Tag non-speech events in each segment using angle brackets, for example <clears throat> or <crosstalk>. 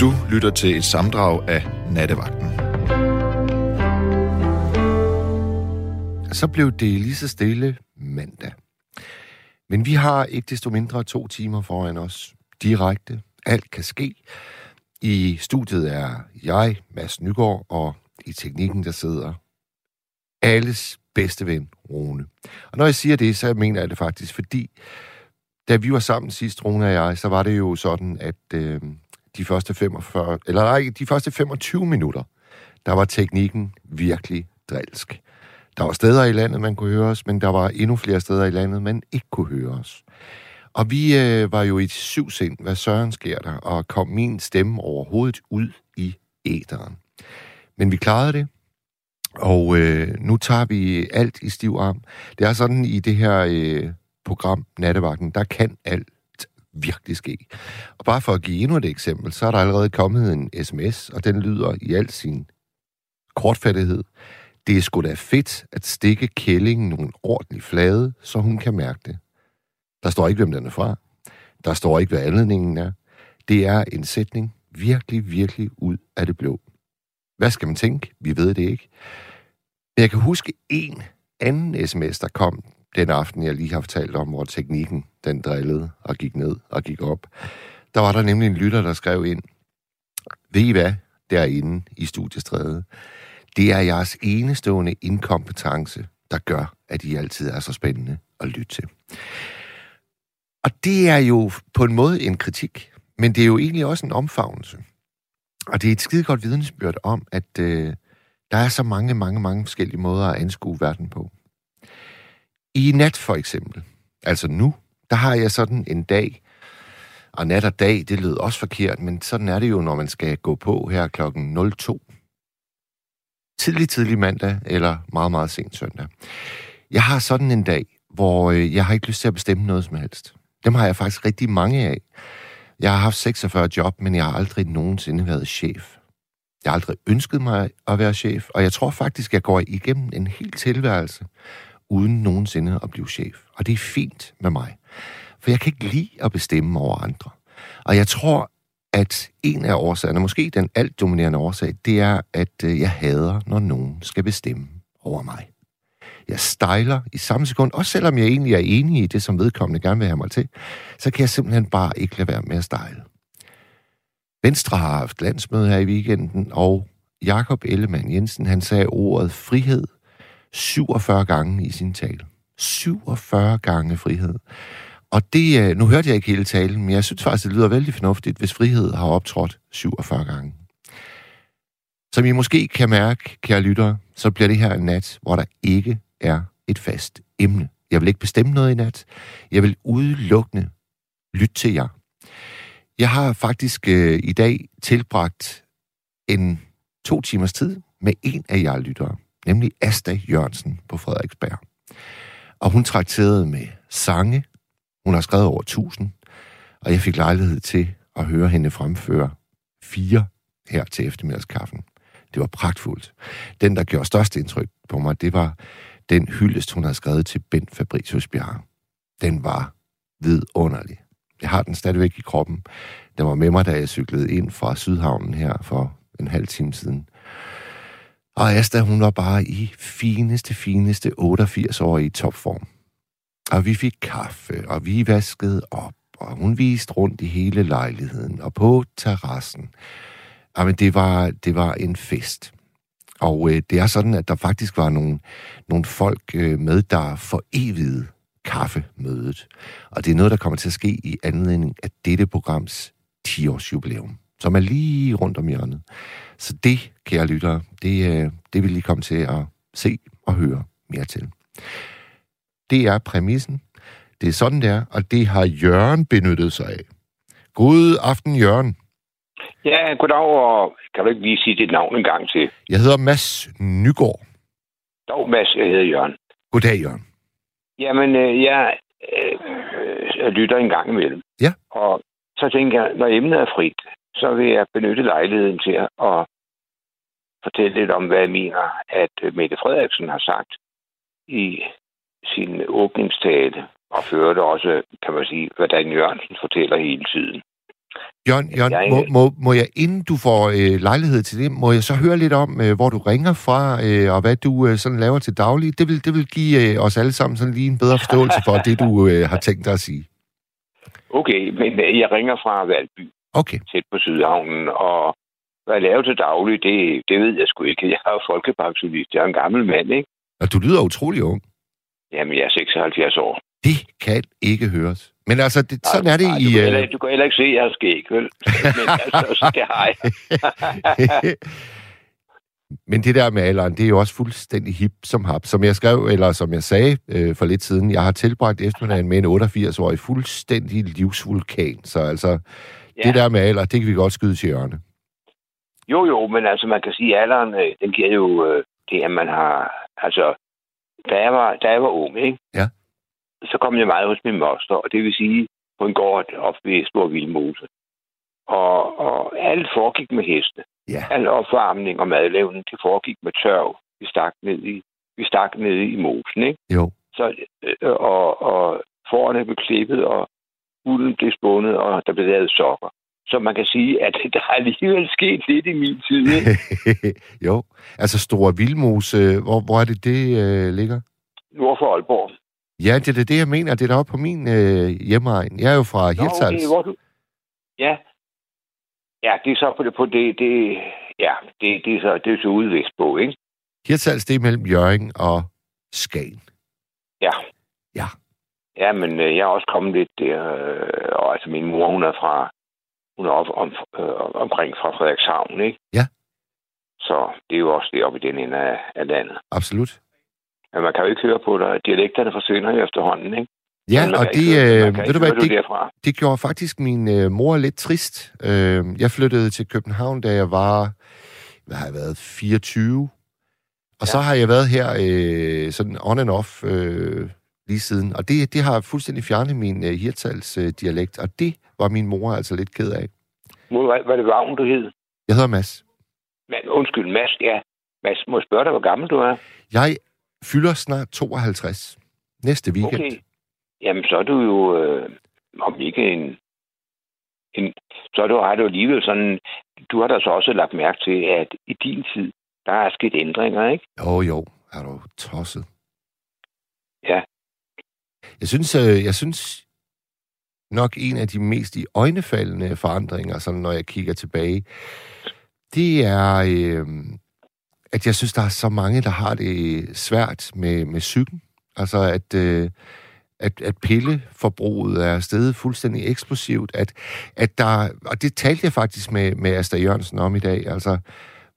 Du lytter til et samdrag af Nattevagten. Så blev det lige så stille mandag. Men vi har ikke desto mindre to timer foran os. Direkte. Alt kan ske. I studiet er jeg, Mads Nygaard, og i teknikken, der sidder alles bedste ven, Rune. Og når jeg siger det, så mener jeg det faktisk, fordi da vi var sammen sidst, Rune og jeg, så var det jo sådan, at øh, de første 45, eller nej, de første 25 minutter, der var teknikken virkelig drilsk. Der var steder i landet, man kunne høre os, men der var endnu flere steder i landet, man ikke kunne høre os. Og vi øh, var jo i et syvsind, hvad søren sker der, og kom min stemme overhovedet ud i æderen. Men vi klarede det, og øh, nu tager vi alt i stiv arm. Det er sådan i det her øh, program, Nattevagten, der kan alt virkelig ske. Og bare for at give endnu et eksempel, så er der allerede kommet en sms, og den lyder i al sin kortfattighed. Det er sgu da fedt at stikke kællingen nogle ordentlig flade, så hun kan mærke det. Der står ikke, hvem den er fra. Der står ikke, hvad anledningen er. Det er en sætning virkelig, virkelig ud af det blå. Hvad skal man tænke? Vi ved det ikke. Men jeg kan huske en anden sms, der kom den aften, jeg lige har fortalt om, hvor teknikken den drillede og gik ned og gik op. Der var der nemlig en lytter, der skrev ind, ved I hvad, derinde i studiestrædet, det er jeres enestående inkompetence, der gør, at I altid er så spændende at lytte til. Og det er jo på en måde en kritik, men det er jo egentlig også en omfavnelse. Og det er et skide godt vidensbyrd om, at øh, der er så mange, mange, mange forskellige måder at anskue verden på. I nat for eksempel, altså nu, der har jeg sådan en dag, og nat og dag, det lød også forkert, men sådan er det jo, når man skal gå på her klokken 02. Tidlig, tidlig mandag, eller meget, meget sent søndag. Jeg har sådan en dag, hvor øh, jeg har ikke lyst til at bestemme noget som helst. Dem har jeg faktisk rigtig mange af. Jeg har haft 46 job, men jeg har aldrig nogensinde været chef. Jeg har aldrig ønsket mig at være chef, og jeg tror faktisk, jeg går igennem en hel tilværelse, uden nogensinde at blive chef. Og det er fint med mig. For jeg kan ikke lide at bestemme over andre. Og jeg tror, at en af årsagerne, måske den alt dominerende årsag, det er, at øh, jeg hader, når nogen skal bestemme over mig. Jeg stejler i samme sekund, også selvom jeg egentlig er enig i det, som vedkommende gerne vil have mig til, så kan jeg simpelthen bare ikke lade være med at stejle. Venstre har haft landsmøde her i weekenden, og Jakob Ellemann Jensen, han sagde ordet frihed 47 gange i sin tale. 47 gange frihed. Og det, øh, nu hørte jeg ikke hele talen, men jeg synes faktisk, det lyder vældig fornuftigt, hvis frihed har optrådt 47 gange. Som I måske kan mærke, kære lyttere, så bliver det her en nat, hvor der ikke er et fast emne. Jeg vil ikke bestemme noget i nat. Jeg vil udelukkende lytte til jer. Jeg har faktisk øh, i dag tilbragt en to timers tid med en af jer lyttere nemlig Asta Jørgensen på Frederiksberg. Og hun trakterede med sange. Hun har skrevet over tusind, og jeg fik lejlighed til at høre hende fremføre fire her til eftermiddagskaffen. Det var pragtfuldt. Den, der gjorde størst indtryk på mig, det var den hyldest, hun havde skrevet til Bent Fabricius Bjerre. Den var vidunderlig. Jeg har den stadigvæk i kroppen. Den var med mig, da jeg cyklede ind fra Sydhavnen her for en halv time siden. Og Asta, hun var bare i fineste, fineste 88 år i topform. Og vi fik kaffe, og vi vaskede op, og hun viste rundt i hele lejligheden og på terrassen. Jamen, det var, det var en fest. Og øh, det er sådan, at der faktisk var nogle, nogle folk øh, med, der for evigt kaffemødet. Og det er noget, der kommer til at ske i anledning af dette programs 10-års jubilæum, som er lige rundt om hjørnet. Så det, kære lyttere, det, øh, det vil I komme til at se og høre mere til. Det er præmissen. Det er sådan, det er, og det har Jørgen benyttet sig af. God aften, Jørgen. Ja, goddag, og kan du ikke lige sige dit navn en gang til? Jeg hedder Mads Nygaard. Dog, Mads, jeg hedder Jørgen. Goddag, Jørgen. Jamen, øh, jeg øh, lytter en gang imellem. Ja. Og så tænker jeg, når emnet er frit, så vil jeg benytte lejligheden til at fortælle lidt om, hvad jeg mener, at Mette Frederiksen har sagt i sin åbningstale, og fører det også, kan man sige, hvad Dan Jørgensen fortæller hele tiden. Jørgen, Jørgen Jeg- må, må, må jeg, inden du får øh, lejlighed til det, må jeg så høre lidt om, øh, hvor du ringer fra, øh, og hvad du øh, sådan laver til daglig? Det vil, det vil give øh, os alle sammen sådan lige en bedre forståelse for det, du øh, har tænkt dig at sige. Okay, men øh, jeg ringer fra Valby, Okay. tæt på Sydhavnen, og hvad jeg laver til daglig, det, det ved jeg sgu ikke. <laughs> Jeg er jo folkepensionist. Jeg er en gammel mand, ikke? Og du lyder utrolig ung. Jamen, jeg er 76 år. Det kan ikke høres. Men altså, det, sådan er det Nej, i... Du kan, Øh... heller, du kan heller ikke se, at jeg har skæg, vel? <laughs> Men altså, det har jeg. <laughs> Men det der med alderen, det er jo også fuldstændig hip som hap. Som jeg skrev, eller som jeg sagde øh, for lidt siden, jeg har tilbragt eftermiddagen med en 88-årig fuldstændig livsvulkan. Så altså, ja. Det der med alder, det kan vi godt skyde til hjørne. Jo, jo, men altså, man kan sige, at alderen, øh, den giver jo øh, det, at man har... Altså, da jeg var, da jeg var ung, ikke? Ja. Så kom jeg meget hos min moster, og det vil sige på en gård op ved Stor Vildmose. Og, og alt foregik med heste. Ja. Al opvarmning og madlavning, det foregik med tørv. Vi stak ned i, vi stak ned i mosen, ikke? Jo. Så, øh, og, og forerne blev klippet, og ulden blev spundet, og der blev lavet sokker. Så man kan sige, at <laughs> der er alligevel sket lidt i min tid. <laughs> Jo. Altså Store Vildmose, hvor, hvor er det, det øh, ligger? Nord for Aalborg. Ja, det er det, jeg mener. Det er deroppe på min øh, hjemmeegn. Jeg er jo fra Hirtshals. hvor du... Ja. Ja, det er så på det, på det, det ja, det, det, er så, det er så ude vestpå, ikke? Hirtshals, det er mellem Jørgen og Skagen. Ja. Ja. Ja, men øh, jeg er også kommet lidt der, øh, og altså min mor, hun er fra, hun er op, om, øh, omkring fra Frederikshavn, ikke? Ja. Så det er jo også deroppe i den ende af, af landet. Absolut. Men man kan jo ikke høre på dig. Dialekterne forsvinder jo efterhånden, ikke? Ja, og det, øh, ved du hvad, det, derfra. det gjorde faktisk min øh, mor lidt trist. Øh, jeg flyttede til København, da jeg var, hvad har jeg været, 24. Og ja. så har jeg været her øh, sådan on and off øh, lige siden. Og det, det har fuldstændig fjernet min øh, Hirtshals øh, dialekt, og det var min mor altså lidt ked af. Må, hvad, hvad det var, du hed? Jeg hedder Mads. Men, undskyld, Mads, ja. Mads, må jeg spørge dig, hvor gammel du er? Jeg fylder snart 52. Næste weekend. Okay. Jamen, så er du jo, øh, om ikke en, en så er du, har du alligevel sådan, du har da så også lagt mærke til, at i din tid, der er sket ændringer, ikke? Jo, jo, er du tosset. Ja. Jeg synes, øh, jeg synes nok en af de mest i øjnefaldende forandringer, sådan når jeg kigger tilbage, det er, øh, at jeg synes, der er så mange, der har det svært med, med psyken. Altså, at, øh, at, at pilleforbruget er steget fuldstændig eksplosivt. At, at der, og det talte jeg faktisk med, med Asta Jørgensen om i dag. Altså,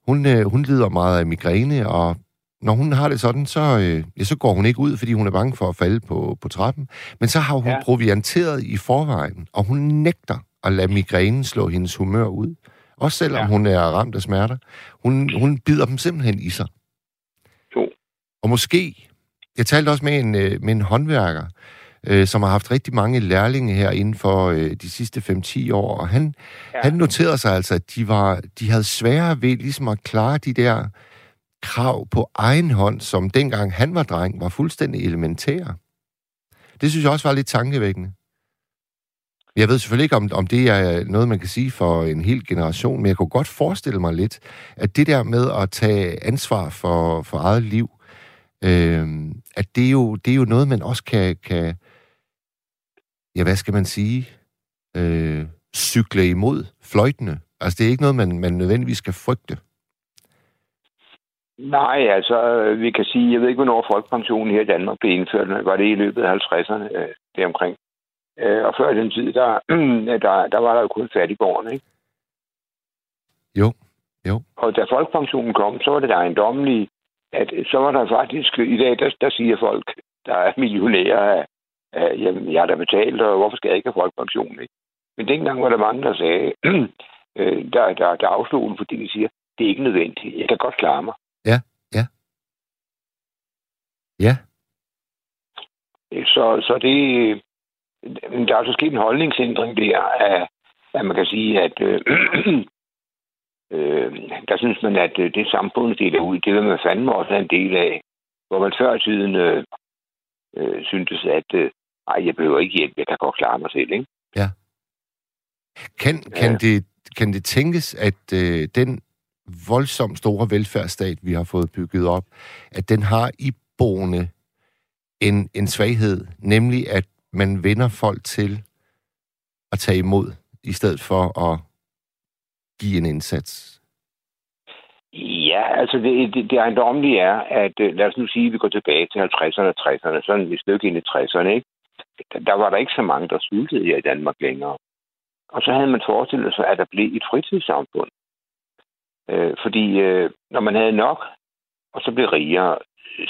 hun, øh, hun lider meget af migræne, og når hun har det sådan, så, øh, ja, så går hun ikke ud, fordi hun er bange for at falde på, på trappen. Men så har hun ja. Provianteret i forvejen, og hun nægter at lade migrænen slå hendes humør ud. Også selvom ja. Hun er ramt af smerter. Hun, hun bider dem simpelthen i sig. Jo. Og måske, jeg talte også med en, øh, med en håndværker, øh, som har haft rigtig mange lærlinge her inden for øh, de sidste 5-10 år, og han. Ja. han noterede sig altså, at de, var, de havde sværere ved ligesom at klare de der krav på egen hånd, som dengang han var dreng, var fuldstændig elementære. Det synes jeg også var lidt tankevækkende. Jeg ved selvfølgelig ikke, om, om det er noget, man kan sige for en hel generation, men jeg kunne godt forestille mig lidt, at det der med at tage ansvar for, for eget liv, øh, at det er, jo, det er jo noget, man også kan, kan ja, hvad skal man sige, øh, cykle imod fløjtene. Altså, det er ikke noget, man, man nødvendigvis skal frygte. Nej, altså, øh, vi kan sige, jeg ved ikke, hvornår folkepensionen her i Danmark blev indført. Var det i løbet af 50'erne, øh, deromkring? Øh, og før den tid, der, <clears throat> der, der var der jo kun fattiggården, ikke? Jo, jo. Og da folkepensionen kom, så var det der ejendommelige, at så var der faktisk, i dag, der, der siger folk, der er millionærer, at, at jamen, jeg har da betalt, og hvorfor skal jeg ikke have folkepension? Ikke? Men dengang var der mange, der sagde, <clears throat> øh, der, der, der afslog den, fordi de siger, det er ikke nødvendigt, jeg kan godt klare mig. Ja, ja. Ja, Så, så det, der er altså sket en holdningsændring der, at, at man kan sige, at øh, <clears throat> øh, der synes man, at øh, det samfundet deler ud, det vil man fandme også en del af. Hvor man før i tiden øh, øh, syntes, at øh, ej, jeg behøver ikke hjælp, jeg kan godt klare mig selv, ikke? Kan, kan, ja. det, kan det tænkes, at øh, den voldsomt store velfærdsstat, vi har fået bygget op, at den har iboende en, en svaghed, nemlig at man vender folk til at tage imod, i stedet for at give en indsats? Ja, altså det, det, det ejendomlige er, at øh, lad os nu sige, at vi går tilbage til 50'erne og 60'erne, sådan et stykke ind i 60'erne, ikke? Der var der ikke så mange, der sultede her i Danmark længere. Og så havde man forestillet sig, at der blev et fritidssamfund. Øh, fordi øh, når man havde nok, og så blev rigere,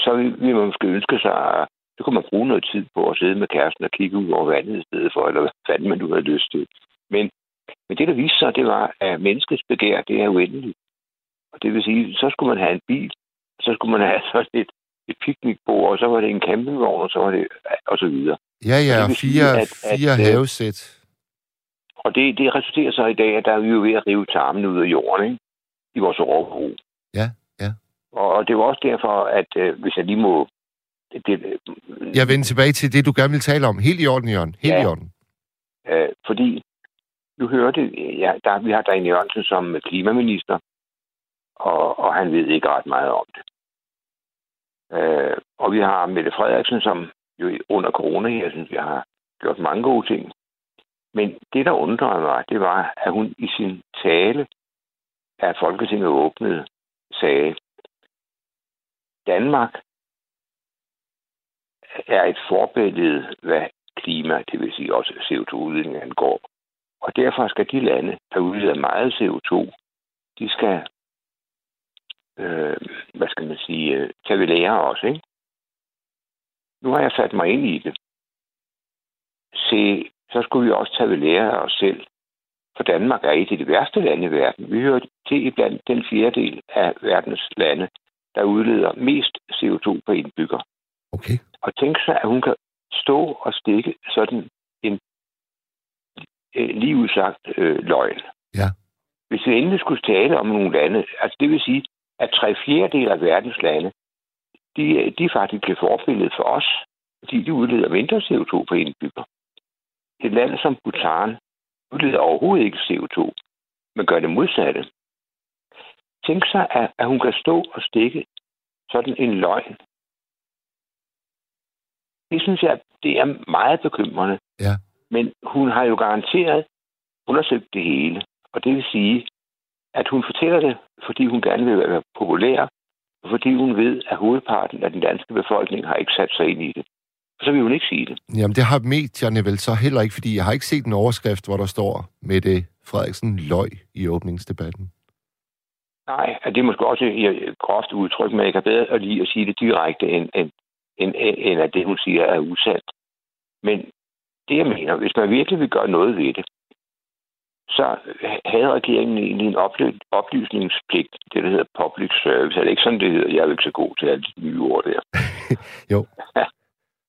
så ville man måske ønske sig, det kunne man bruge noget tid på at sidde med kæresten og kigge ud over vandet i stedet for, eller hvad fanden man nu havde lyst til. Men, men det, der viste sig, det var, at menneskets begær, det er uendeligt. Og det vil sige, så skulle man have en bil, så skulle man have <laughs> sådan et, et piknikbord, og så var det en campingvogn, og så var det, og så videre. Ja, ja, fire, sige, at, fire at, havesæt. Og det, det resulterer så i dag, at der er vi jo ved at rive tarmen ud af jorden, ikke? I vores overbrug. Ja. Og, det var også derfor, at øh, hvis jeg lige må... Det, det, jeg vender tilbage til det, du gerne vil tale om. Helt i orden, Jørgen. Helt ja, i orden. Øh, fordi du hørte, ja, der, vi har Daniel Jørgensen som klimaminister, og, og han ved ikke ret meget om det. Øh, og vi har Mette Frederiksen, som jo under corona, jeg synes, vi har gjort mange gode ting. Men det, der undrede mig, det var, at hun i sin tale, at Folketinget åbnede, sagde, Danmark er et forbillede, hvad klima, det vil sige også CO2-udledning angår. Og derfor skal de lande, der udleder meget CO2, de skal øh, hvad skal man sige, øh, kan vi lære også, ikke? Nu har jeg sat mig ind i det. Se, så skulle vi også tage ved lære af os selv. For Danmark er et af de værste lande i verden. Vi hører til blandt den fjerdedel af verdens lande, der udleder mest CO2 per indbygger. Okay. Og tænk sig, at hun kan stå og stikke sådan en lige udsagt øh, løgn. Ja. Hvis vi endelig skulle tale om nogle lande, altså det vil sige, at tre fjerdedel af verdens lande, de, de faktisk bliver forbilledet for os, fordi de udleder mindre CO2 per indbygger. Et land som Bhutan udleder overhovedet ikke CO2, men gør det modsatte. Tænk sig, at, at hun kan stå og stikke sådan en løgn. Det synes jeg, det er meget bekymrende. Ja. Men hun har jo garanteret undersøgt det hele. Og det vil sige, at hun fortæller det, fordi hun gerne vil være populær, og fordi hun ved, at hovedparten af den danske befolkning har ikke sat sig ind i det. Og så vil hun ikke sige det. Jamen, det har medierne vel så heller ikke, fordi jeg har ikke set en overskrift, hvor der står med det Frederiksen løg i åbningsdebatten. Nej, det er måske også et groft udtryk, men jeg kan bedre at lide at sige det direkte, end, end, end, end at det, hun siger, er usandt. Men det, jeg mener, hvis man virkelig vil gøre noget ved det, så havde regeringen egentlig en oplysningspligt, det der hedder public service. Er det ikke sådan, det hedder? Jeg er jo ikke så god til alle de nye ord der. <laughs> jo.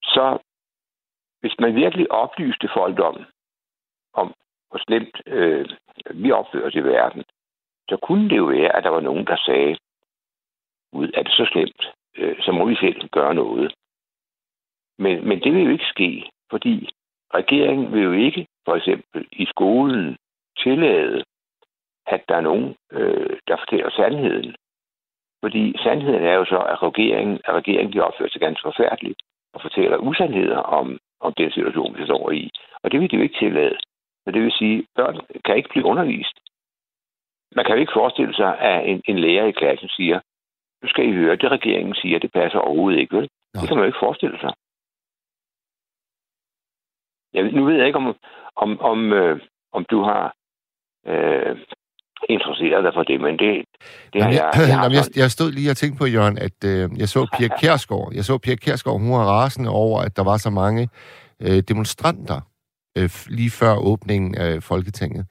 så hvis man virkelig oplyste folk om, om hvor slemt øh, vi opfører os i verden, så kunne det jo være, at der var nogen, der sagde, ud er det så slemt, øh, så må vi selv gøre noget. Men, men det vil jo ikke ske, fordi regeringen vil jo ikke, for eksempel i skolen, tillade, at der er nogen, øh, der fortæller sandheden. Fordi sandheden er jo så, at regeringen, at regeringen de opfører sig ganske forfærdeligt og fortæller usandheder om, om den situation, vi står i. Og det vil de jo ikke tillade. Så det vil sige, at børn kan ikke blive undervist. Man kan jo ikke forestille sig, at en, en lærer i klassen siger, nu skal I høre, det regeringen siger, det passer overhovedet ikke, vel? Nej. Det kan man jo ikke forestille sig. Jeg, nu ved jeg ikke, om, om, om, øh, om du har øh, interesseret dig for det, men det, det har jeg... Jeg, jeg, jeg, jeg stod lige og tænkte på, Jørgen, at øh, jeg så Pia <laughs> Kærsgaard. Jeg så Pia Kærsgaard, hun var rasende over, at der var så mange øh, demonstranter øh, lige før åbningen af Folketinget.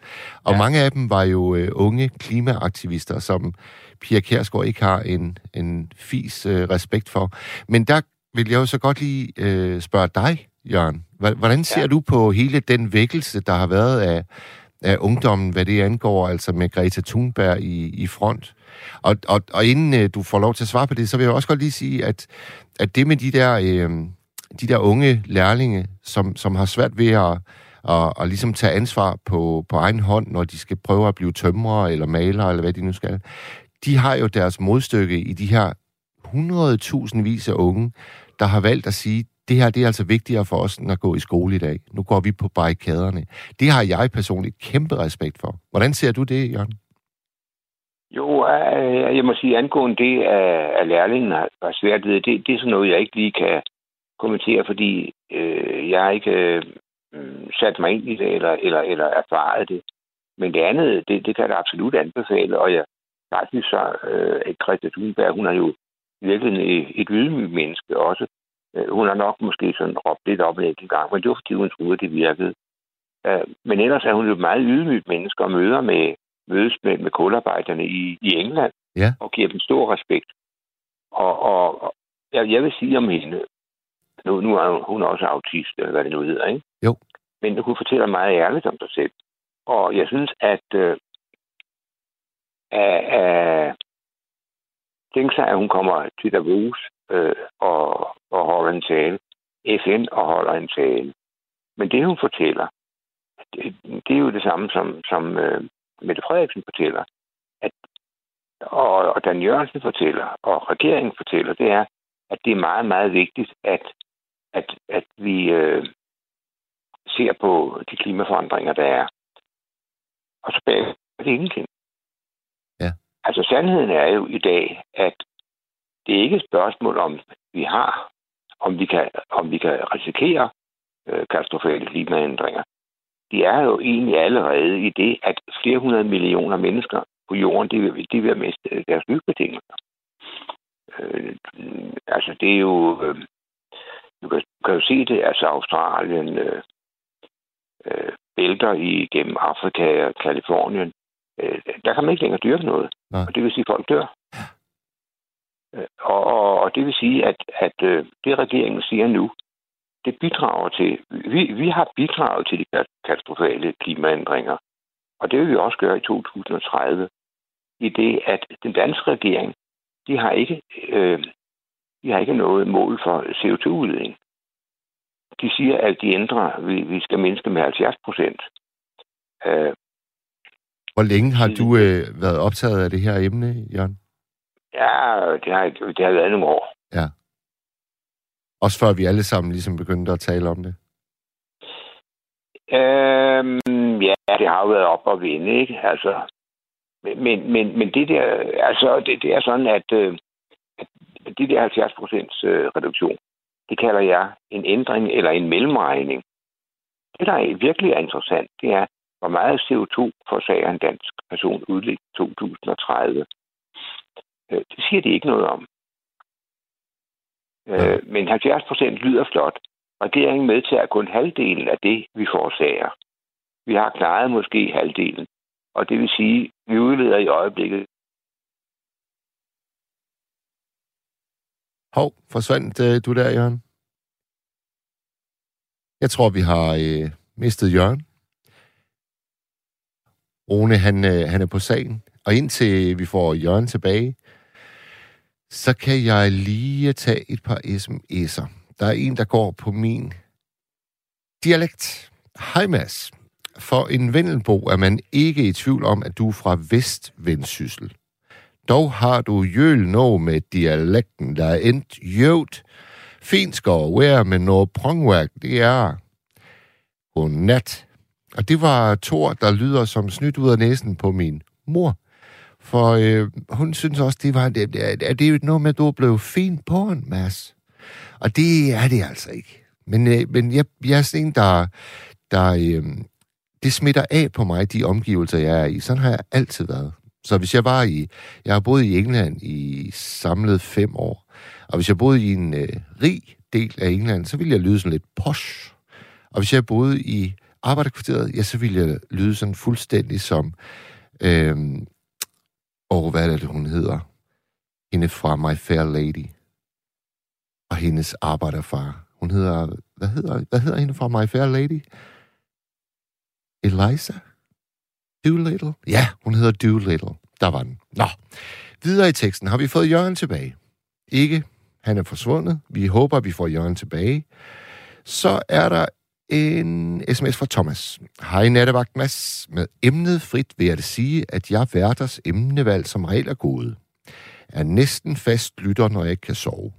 Og ja. mange af dem var jo øh, unge klimaaktivister, som Pia Kærsgaard ikke har en, en fis øh, respekt for. Men der vil jeg jo så godt lige øh, spørge dig, Jørgen. Hvordan ser ja. du på hele den vækkelse, der har været af af ungdommen, hvad det angår, altså med Greta Thunberg i, i front. Og, og, og inden øh, du får lov til at svare på det, så vil jeg også godt lige sige, at, at det med de der, øh, de der unge lærlinge, som, som har svært ved at, at, at ligesom tage ansvar på, på egen hånd, når de skal prøve at blive tømrere eller malere, eller hvad de nu skal. De har jo deres modstykke i de her 100.000 vis af unge, der har valgt at sige, det her det er altså vigtigere for os, end at gå i skole i dag. Nu går vi på barrikaderne. Det har jeg personligt kæmpe respekt for. Hvordan ser du det, Jørgen? Jo, øh, jeg må sige, angående det, øh, at lærlingen har svært ved, det, det er sådan noget, jeg ikke lige kan kommentere, fordi øh, jeg har ikke øh, sat mig ind i det, eller, eller, eller erfaret det. Men det andet, det, det kan jeg absolut anbefale, og jeg faktisk så, øh, at Christa Thunberg, hun er jo virkelig et, et ydmygt menneske også. Øh, hun har nok måske sådan råbt lidt op en enkelt gang, men det var fordi, hun troede, det virkede. Øh, men ellers er hun jo et meget ydmygt menneske og møder med, mødes med, med kularbejderne i, i England ja. og giver dem stor respekt. Og, og, og jeg, jeg vil sige om hende, nu, nu er hun også autist, eller hvad det nu hedder, ikke? Jo. Men hun fortæller meget ærligt om sig selv. Og jeg synes, at øh, at tænke sig, at hun kommer til Davos øh, og, og holder en tale. FN og holder en tale. Men det, hun fortæller, det, det er jo det samme, som, som øh, Mette Frederiksen fortæller. At, og, og Dan Jørgensen fortæller, og regeringen fortæller, det er, at det er meget, meget vigtigt, at, at, at vi øh, ser på de klimaforandringer, der er. Og så bag er det ingenting. Ja. Altså sandheden er jo i dag, at det er ikke et spørgsmål om, vi har, om vi kan, om vi kan risikere øh, katastrofale klimaændringer. De er jo egentlig allerede i det, at flere hundrede millioner mennesker på jorden, de vil, de vil miste deres lykkebetingelser. Øh, altså, det er jo... Øh, du kan, kan jo se det, altså Australien, øh, øh, bælter igennem Afrika og Kalifornien. Øh, der kan man ikke længere dyrke noget. Nej. Og det vil sige, at folk dør. Øh, og, og, og det vil sige, at, at øh, det regeringen siger nu, det bidrager til, vi, vi har bidraget til de katastrofale klimaændringer. Og det vil vi også gøre i 2030. I det, at den danske regering, de har ikke, øh, de har ikke noget mål for CO2-udledning. De siger, at de ændrer, vi, vi skal mindske med 70 procent. Øh, Hvor længe har du øh, været optaget af det her emne, Jørgen? Ja, det har, det har været nogle år. Ja. Også før vi alle sammen ligesom begyndte at tale om det? Øhm, ja, det har jo været op og vinde, ikke? Altså, men, men, men det der, altså, det, det er sådan, at, øh, det der 70 procents øh, reduktion, det kalder jeg en ændring eller en mellemregning. Det, der er virkelig er interessant, det er, hvor meget CO2 forsager en dansk person udledt 2030. Øh, det siger de ikke noget om. Øh, men 70 procent lyder flot. Regeringen medtager kun halvdelen af det, vi forårsager. Vi har klaret måske halvdelen. Og det vil sige, at vi udleder i øjeblikket. Hov, forsvandt øh, du der, Jørgen? Jeg tror, vi har øh, mistet Jørgen. Rune, han, øh, han er på sagen. Og indtil vi får Jørgen tilbage, så kan jeg lige tage et par sms'er. Der er en, der går på min dialekt. Hej Mads. For en Vendelbo er man ikke i tvivl om, at du er fra Vestvendsyssel. Dog har du jøl nå med dialekten, der er endt jøvt. Fint skal være med noget prongværk, det er godnat. Og det var Thor, der lyder som snydt ud af næsen på min mor. For øh, hun synes også, det var, det, er det jo noget med, at du blev fin på en masse. Og det er det altså ikke. Men, øh, men jeg, jeg er sådan en, der, der øh, det smitter af på mig, de omgivelser, jeg er i. Sådan har jeg altid været. Så hvis jeg var i... Jeg har boet i England i samlet fem år. Og hvis jeg boede i en øh, rig del af England, så ville jeg lyde sådan lidt posh. Og hvis jeg boede i arbejderkvarteret, ja, så ville jeg lyde sådan fuldstændig som... Øh, og hvad er det, hun hedder? Hende fra My Fair Lady. Og hendes arbejderfar. Hun hedder... Hvad hedder, hvad hedder hende fra My Fair Lady? Eliza? Doolittle? Ja, hun hedder Doolittle. Der var den. Nå. Videre i teksten har vi fået Jørgen tilbage. Ikke. Han er forsvundet. Vi håber, vi får Jørgen tilbage. Så er der en sms fra Thomas. Hej nattevagt Mads. Med emnet frit vil jeg det sige, at jeg værters emnevalg som regel er gode. Er næsten fast lytter, når jeg ikke kan sove.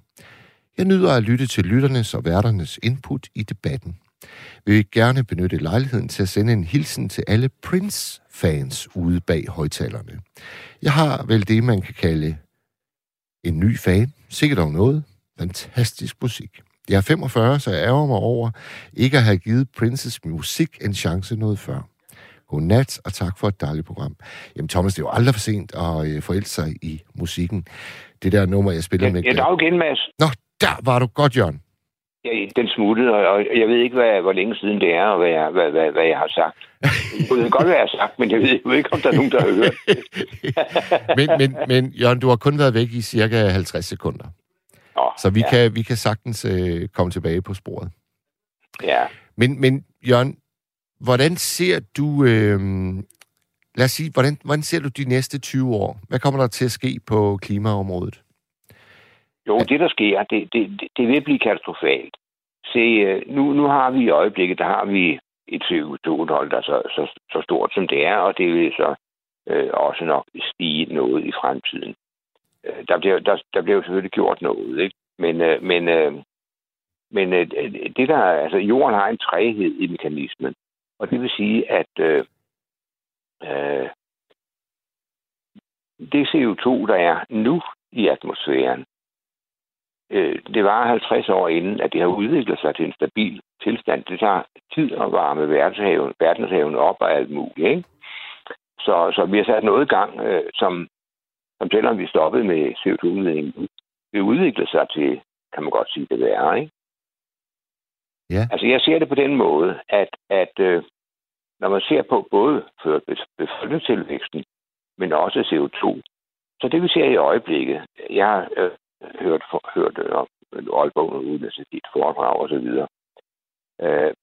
Jeg nyder at lytte til lytternes og værternes input i debatten. Vi vil gerne benytte lejligheden til at sende en hilsen til alle Prince-fans ude bag højtalerne. Jeg har vel det, man kan kalde en ny fan. Sikkert om noget. Fantastisk musik. Jeg er 45, så jeg ærger mig over ikke at have givet Princes musik en chance noget før. Godnat, og tak for et dejligt program. Jamen Thomas, det er jo aldrig for sent at øh, forelske sig i musikken. Det der nummer, jeg spiller Ja, med... ja, dag igen, Mads. Nå, der var du godt, Jørgen. Ja, den smuttede, og jeg ved ikke, hvad, hvor længe siden det er, og hvad jeg, hvad, hvad, hvad jeg har sagt. Jeg ved godt, hvad jeg har sagt, men jeg ved jo ikke, om der er nogen, der har hørt. <laughs> men, men, men Jørgen, du har kun været væk i cirka 50 sekunder. Nå, Så vi, ja. kan, vi kan sagtens øh, komme tilbage på sporet. Ja. Men, men Jørgen, hvordan ser du... Øh, lad os sige, hvordan, hvordan ser du de næste 20 år? Hvad kommer der til at ske på klimaområdet? Jo, det der sker, det, det, det, det vil blive katastrofalt. Se, øh, nu, nu har vi i øjeblikket, der har vi et CO2-hold, der er så, så, så stort som det er, og det vil så øh, også nok stige noget i fremtiden. Øh, der, bliver, der, der bliver jo selvfølgelig gjort noget, ikke? Men, øh, men, øh, men øh, det der, altså jorden har en træhed i mekanismen, og det vil sige, at øh, øh, det CO2, der er nu i atmosfæren, øh, det var 50 år inden, at det har udviklet sig til en stabil tilstand. Det tager tid at varme verdenshaven, verdenshaven op og alt muligt. Ikke? Så, så vi har sat noget i gang, øh, som, som selvom vi stoppede med CO2-udledningen, det udvikler sig til, kan man godt sige, det værre. Ikke? Ja. Altså jeg ser det på den måde, at, at øh, når man ser på både for befolkningstilvæksten, men også CO2, så det vi ser i øjeblikket, jeg har øh, hørt, for, hørt øh, om Aalborg Universitet foredrag og så videre. Øh,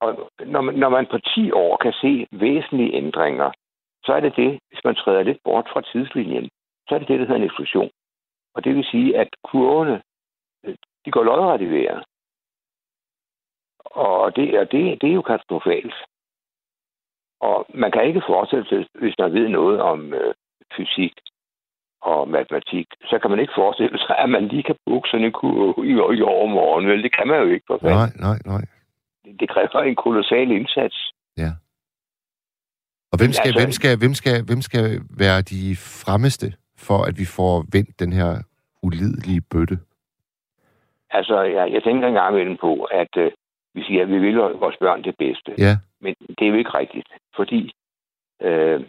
og når man, når man på 10 år kan se væsentlige ændringer, så er det det, hvis man træder lidt bort fra tidslinjen, så er det det, der hedder en eksplosion. Og det vil sige, at kurvene, øh, de går lodret i vejret. Og det, og det, det er jo katastrofalt. Og man kan ikke forestille sig, hvis man ved noget om øh, fysik og matematik, så kan man ikke forestille sig, at man lige kan booke sådan en kurve i, i overmorgen. Vel, det kan man jo ikke. For fanden. Nej, nej, nej. Det, det kræver en kolossal indsats. Ja. Og hvem skal, Altså- hvem, skal, hvem, skal, hvem skal være de fremmeste for, at vi får vendt den her ulidelige bøtte? Altså, jeg, jeg tænker engang imellem på, at øh, vi siger, at vi vil vores børn det bedste. Ja, Men det er jo ikke rigtigt, fordi øh,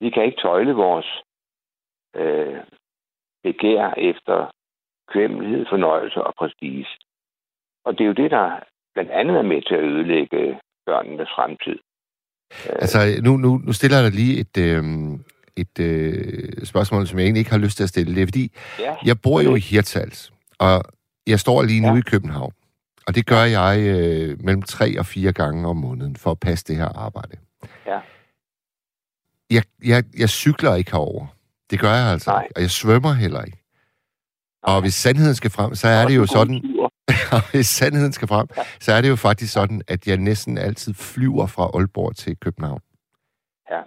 vi kan ikke tøjle vores øh, begær efter kvæmmelighed, fornøjelse og prestige. Og det er jo det, der blandt andet er med til at ødelægge børnenes fremtid. altså nu, nu, nu stiller jeg dig lige et, øh, et øh, spørgsmål, som jeg egentlig ikke har lyst til at stille. Det er fordi, Ja, jeg bor jo i Hirtshals, og jeg står lige nu Ja. i København. Og det gør jeg øh, mellem tre og fire gange om måneden for at passe det her arbejde. Ja. Jeg, jeg, jeg cykler ikke herover. Det gør jeg altså Nej. ikke. Og jeg svømmer heller ikke. Og hvis sandheden skal frem, så er det jo sådan, <laughs> og hvis sandheden skal frem, så er det jo faktisk sådan, at jeg næsten altid flyver fra Aalborg til København. Ja.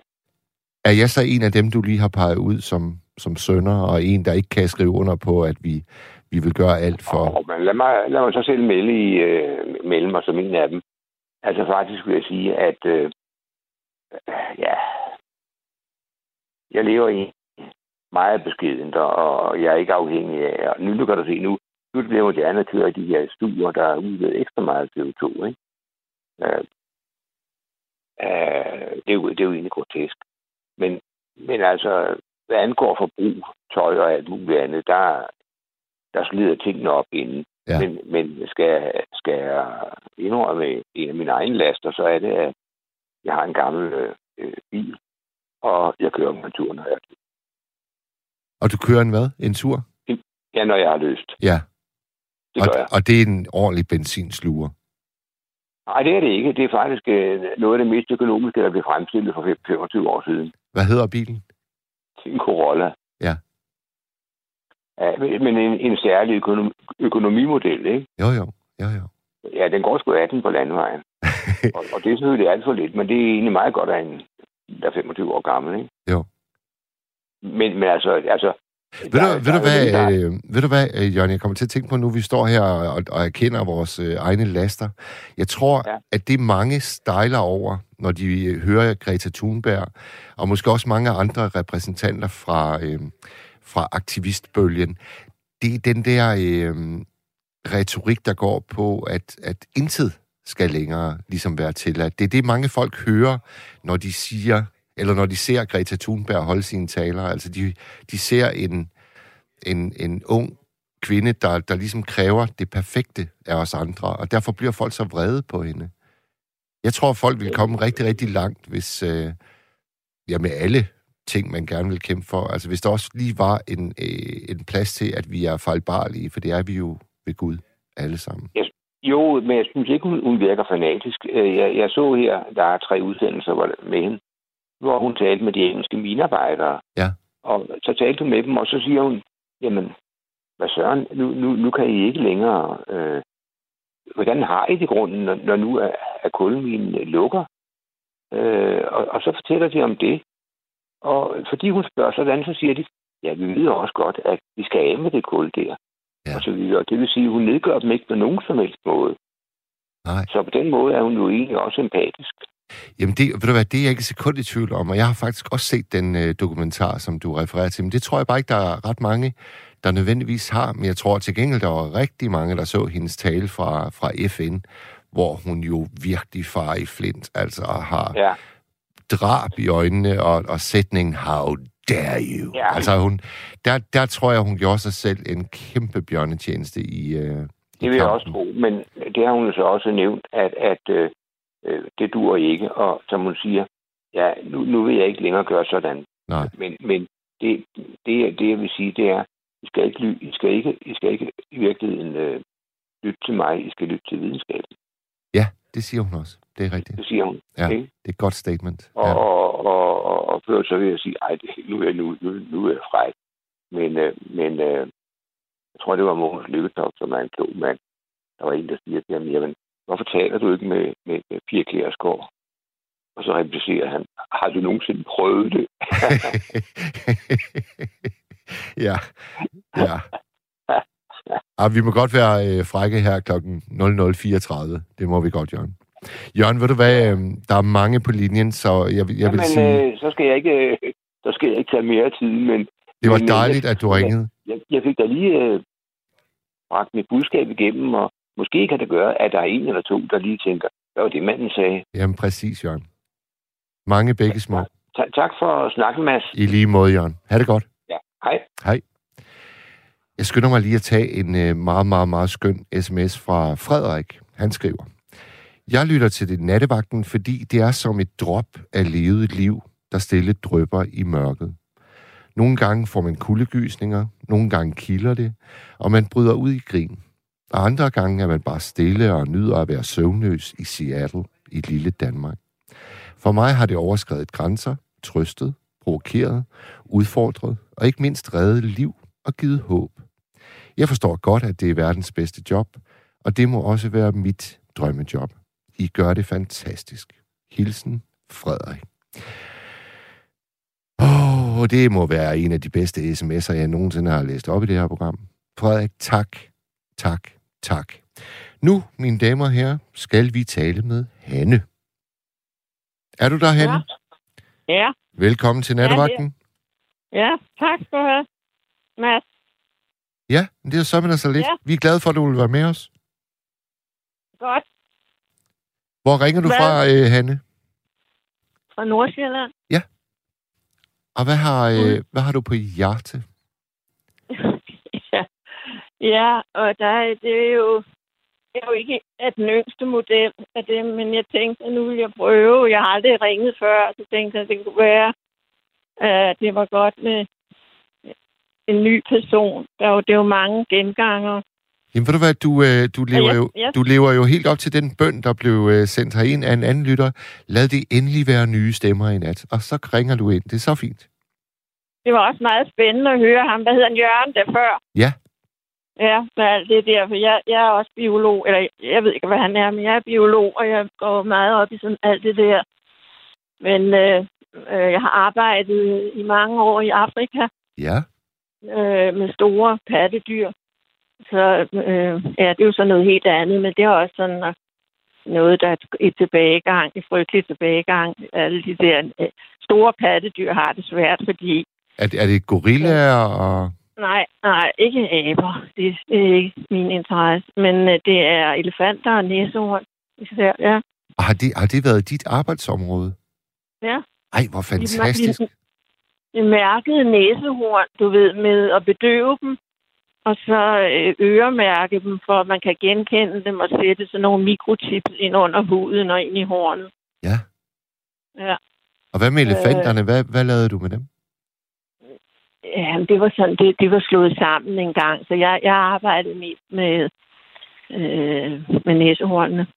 Er jeg så en af dem, du lige har peget ud som, som sønner, og en, der ikke kan skrive under på, at vi, vi vil gøre alt for... Og, men lad, mig, lad mig så selv melde, i, øh, melde mig som en af dem. Altså faktisk vil jeg sige, at øh, ja, jeg lever i meget beskedent, og jeg er ikke afhængig af... Og nu kan du se, nu, nu er det blevet moderne at køre de her stuer, der udleder ekstra meget CO2, ikke? Øh, øh, det, er jo, det er jo egentlig grotesk. Men, men altså, hvad angår forbrug, tøj og alt muligt andet, der, der slider tingene op inden. Ja. Men, men skal, skal jeg indrømme en af mine egne laster, så er det, at jeg har en gammel øh, bil, og jeg kører en tur, når jeg, Og du kører en hvad? En tur? ja, når jeg har lyst. Ja. Det og, gør jeg. og det er en ordentlig benzinsluger. Nej, det er det ikke. Det er faktisk øh, noget af det mest økonomiske, der blev fremstillet for fem- 25 år siden. Hvad hedder bilen? en Corolla. Ja. ja men men en, en særlig økonom, økonomimodel, ikke? Jo, jo. jo, jo. Ja, den går sgu 18 på landvejen. <laughs> og, og det er selvfølgelig alt for lidt, men det er egentlig meget godt af en, der er 25 år gammel, ikke? Jo. Men, men altså, altså ved, du, ved, du hvad, øh, ved du hvad, øh, Jørgen, jeg kommer til at tænke på, nu vi står her og, og erkender vores øh, egne laster. Jeg tror, ja. at det mange stejler over, når de øh, hører Greta Thunberg, og måske også mange andre repræsentanter fra, øh, fra aktivistbølgen, det er den der øh, retorik, der går på, at, at intet skal længere ligesom være tilladt. Det er det, mange folk hører, når de siger, eller når de ser Greta Thunberg holde sine taler. Altså, de, de ser en, en, en ung kvinde, der, der ligesom kræver det perfekte af os andre, og derfor bliver folk så vrede på hende. Jeg tror, folk vil komme rigtig, rigtig langt, hvis, øh, ja, med alle ting, man gerne vil kæmpe for. Altså, hvis der også lige var en, øh, en plads til, at vi er fejlbarlige, for det er vi jo ved Gud alle sammen. Jeg, jo, men jeg synes ikke, hun, hun virker fanatisk. Øh, jeg, jeg så her, der er tre udsendelser med hende, hvor hun talte med de engelske minearbejdere. Ja. Og så talte hun med dem, og så siger hun, jamen, hvad søren, nu, nu, nu kan I ikke længere... Øh, hvordan har I det grunden, når, når nu er, er kulminen lukker? Øh, og, og så fortæller de om det. Og fordi hun spørger sådan, så siger de, ja, vi ved også godt, at vi skal af med det kul der. Ja. Og så videre. Det vil sige, at hun nedgør dem ikke på nogen som helst måde. Nej. Så på den måde er hun jo egentlig også empatisk. Jamen, det, ved du hvad, det er jeg ikke sekund i tvivl om, og jeg har faktisk også set den øh, dokumentar, som du refererer til, men det tror jeg bare ikke, der er ret mange, der nødvendigvis har, men jeg tror til gengæld, der var rigtig mange, der så hendes tale fra, fra FN, hvor hun jo virkelig far i flint, altså har ja. drab i øjnene og, og sætningen, how dare you? Ja. Altså hun, der, der tror jeg, hun gjorde sig selv en kæmpe bjørnetjeneste i, øh, det vil jeg også tro, men det har hun så også nævnt, at, at øh, øh, det dur ikke. Og som hun siger, ja, nu, nu vil jeg ikke længere gøre sådan. Nej. Men, men det, det, det, jeg vil sige, det er, I skal ikke, I skal ikke, I skal ikke i virkeligheden øh, lytte til mig, I skal lytte til videnskaben. Ja, det siger hun også. Det er rigtigt. Det siger hun. Ja, okay? det er et godt statement. Og, ja. og, og, og, og før så vil jeg sige, ej, nu er jeg, nu, nu, nu er jeg fræk. Men, øh, men øh, jeg tror, det var Mogens Lykketoft, som er en klog mand. Der var en, der siger til ham, jamen, hvorfor taler du ikke med, med, med Pia Kjærsgaard? Og så replicerer han, har du nogensinde prøvet det? <laughs> ja, ja. Ja, vi må godt være øh, frække her klokken 00.34. Det må vi godt, Jørgen. Jørgen, ved du hvad, øh, der er mange på linjen, så jeg, jeg vil Jamen, sige... Øh, så, skal jeg ikke, øh, så skal jeg ikke tage mere tid, men... Det var men, øh, dejligt, at du ringede. Jeg, jeg fik da lige øh, bragt mit budskab igennem, og Måske kan det gøre, at der er en eller to, der lige tænker, hvad var det, manden sagde? Jamen præcis, Jørgen. Mange begge små. Ja, tak for at snakke, Mads. I lige måde, Jørgen. Ha' det godt. Ja, hej. Hej. Jeg skynder mig lige at tage en øh, meget, meget, meget skøn sms fra Frederik. Han skriver, Jeg lytter til det nattevagten, fordi det er som et drop af levet liv, der stille drøber i mørket. Nogle gange får man kuldegysninger, nogle gange kilder det, og man bryder ud i grin. Og andre gange er man bare stille og nyder at være søvnløs i Seattle, i lille Danmark. For mig har det overskrevet grænser, trøstet, provokeret, udfordret og ikke mindst reddet liv og givet håb. Jeg forstår godt, at det er verdens bedste job, og det må også være mit drømmejob. I gør det fantastisk. Hilsen, Frederik. Åh, oh, det må være en af de bedste sms'er, jeg nogensinde har læst op i det her program. Frederik, tak, tak, Tak. Nu, mine damer og herrer, skal vi tale med Hanne. Er du der, Hanne? Ja. ja. Velkommen til nattevagten. Ja, ja. tak skal du have, Mads. Ja, det er så med så lidt. Ja. Vi er glade for, at du vil være med os. Godt. Hvor ringer du hvad? fra, uh, Hanne? Fra Nordsjælland. Ja. Og hvad har, mm. hvad har du på hjerte? Ja, og der, det er jo det er jo ikke at den yngste model af det, men jeg tænkte, at nu vil jeg prøve. Jeg har aldrig ringet før, så tænkte jeg, at det kunne være, at det var godt med en ny person. Der er jo, det er jo mange genganger. Jamen ved du hvad, du, øh, du, lever ja, ja. jo, du lever jo helt op til den bøn, der blev øh, sendt ind af en anden lytter. Lad det endelig være nye stemmer i nat. Og så ringer du ind. Det er så fint. Det var også meget spændende at høre ham. Hvad hedder han? Jørgen der før? Ja. Ja, med alt det der, for jeg, jeg er også biolog, eller jeg ved ikke, hvad han er, men jeg er biolog, og jeg går meget op i sådan alt det der. Men øh, øh, jeg har arbejdet i mange år i Afrika Ja. øh, med store pattedyr. Så øh, ja, det er jo så noget helt andet, men det er også sådan noget, der er i tilbagegang, i frygtelig tilbagegang. Alle de der øh, store pattedyr har det svært, fordi Er, det- er det gorillaer og... Nej, nej, ikke aber. Det, det er ikke min interesse. Men øh, det er elefanter og næsehorn. Især, ja. og Har det, har det været dit arbejdsområde? Ja. Ej, hvor fantastisk. De, de mærkede næsehorn, du ved, med at bedøve dem, og så øh, øremærke dem, for at man kan genkende dem og sætte sådan nogle mikrochips ind under huden og ind i hornet. Ja. Ja. Og hvad med elefanterne? Hvad, hvad lavede du med dem? Ja, det var sådan, det, det var slået sammen en gang, så jeg, jeg arbejdede mest med, øh, med næsehornene.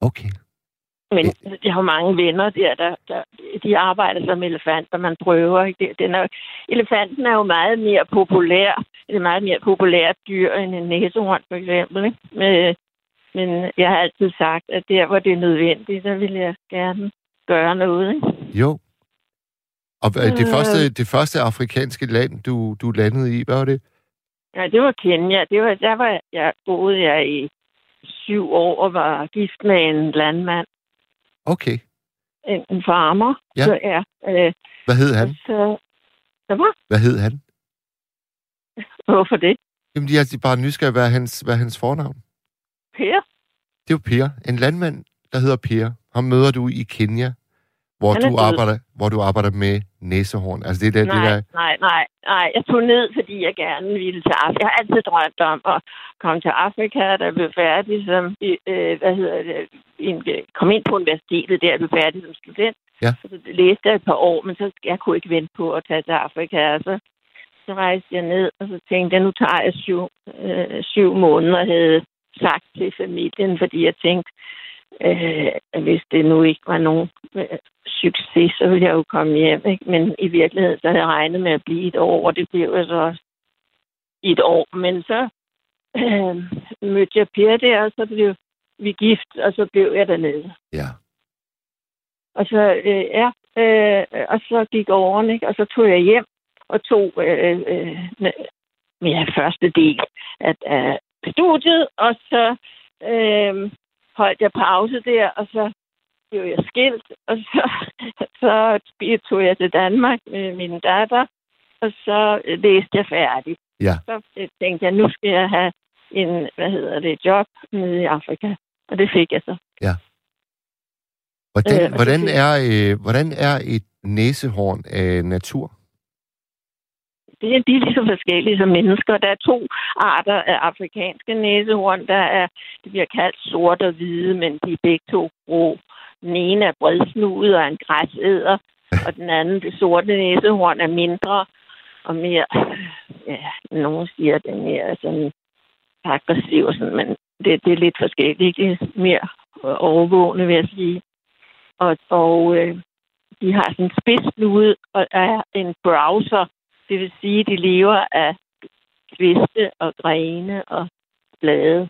Okay. Men jeg har mange venner der, der, der de arbejder som elefanter, man prøver. Ikke? Den er, elefanten er jo meget mere populær. Det er meget mere populært dyr end en næsehorn, for eksempel. Ikke? Men, men jeg har altid sagt, at der, hvor det er nødvendigt, der vil jeg gerne gøre noget. Ikke? Jo. Og øh, det, Øh. første, det første afrikanske land, du, du landede i, hvad var det? Ja, det var Kenya. Det var, der var jeg, boede jeg i syv år og var gift med en landmand, Okay. en, en farmer. Ja. Så, ja øh, Hvad hed han? så, så var, Hvad hed han? hvorfor det? Jamen, de er bare nysgerrige, hvad er hans, hvad er hans fornavn? Per? Det er jo Per. En landmand, der hedder Per. Ham møder du i Kenya, hvor Han du, arbejder, hvor du arbejder med næsehorn. Altså, det er det, nej, det der... nej, nej, nej. Jeg tog ned, fordi jeg gerne ville til Afrika. Jeg har altid drømt om at komme til Afrika, der blev færdig som, øh, hvad hedder det, en, kom ind på universitetet der, blev færdig som student. Ja. Så læste jeg et par år, men så jeg kunne ikke vente på at tage til Afrika. Og så, så rejste jeg ned, og så tænkte jeg, nu tager jeg syv, øh, syv måneder, havde sagt til familien, fordi jeg tænkte, øh, hvis det nu ikke var nogen øh, succes, så ville jeg jo komme hjem. Ikke? Men i virkeligheden, så havde jeg regnet med at blive et år, og det blev jeg så også et år. Men så øh, mødte jeg Per der, og så blev vi gift, og så blev jeg dernede. Ja. Og så, øh, ja, øh, og så gik årene, ikke? og så tog jeg hjem og tog øh, øh, min første del af, af studiet, og så øh, holdt jeg pause der, og så blev jeg skilt, og så, <laughs> så tog jeg til Danmark med min datter, og så læste jeg færdig. Ja. Så tænkte jeg, nu skal jeg have en, hvad hedder det, job nede i Afrika. Og det fik jeg så. Hvordan, Øh, hvordan, er, øh, hvordan er et næsehorn af natur? Det er de er lige så forskellige som mennesker. Der er to arter af afrikanske næsehorn. Der er, det bliver kaldt sort og hvide, men de er begge to grå. Den ene er bredsnudet og en græsæder, og den anden, det sorte næsehorn, er mindre og mere, ja, nogen siger, det er mere sådan aggressiv og sådan, men det, det er lidt forskelligt. Det er mere overvågende, vil jeg sige. Og, og øh, de har sådan en spidsnude og er en browser, det vil sige, at de lever af kviste og grene og blade.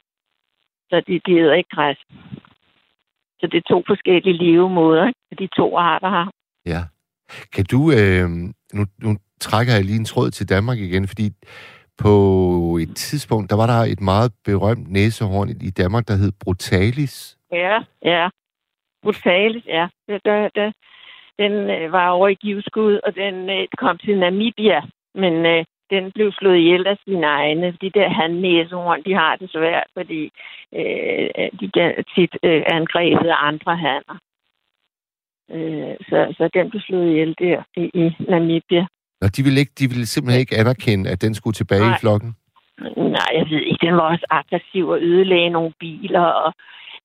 Så de, de æder ikke græs. Så det er to forskellige levemåder, ikke? de to arter har. Ja. Kan du... Øh, nu, nu trækker jeg lige en tråd til Danmark igen, fordi på et tidspunkt, der var der et meget berømt næsehorn i Danmark, der hed Brutalis. Ja, ja. Brutalis, ja. Det, det, det, den øh, var over i givskud, og den øh, kom til Namibia. Men øh, den blev slået ihjel af sine egne. De der handnæsehorn, de har det svært, fordi øh, de bliver tit øh, angrebet af andre hanner. Øh, så, så den blev slået ihjel der i, i Namibia. Og de ville, ikke, de ville simpelthen ikke anerkende, at den skulle tilbage Nej. i flokken. Nej, jeg ved ikke. Den var også aggressiv og ødelagde nogle biler, og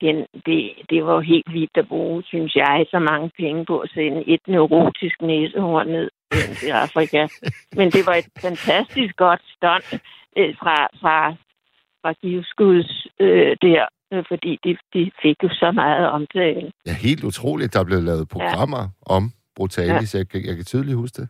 den, det, det var helt vildt at bruge, synes jeg, så mange penge på at sende et neurotisk næsehorn ned til Afrika. Men det var et fantastisk godt stunt øh, fra, fra, fra Givskuds øh, der, øh, fordi de, de fik jo så meget omtale. Ja, helt utroligt, der blev lavet programmer ja. om Brutalis. Ja. Jeg, jeg kan tydeligt huske det.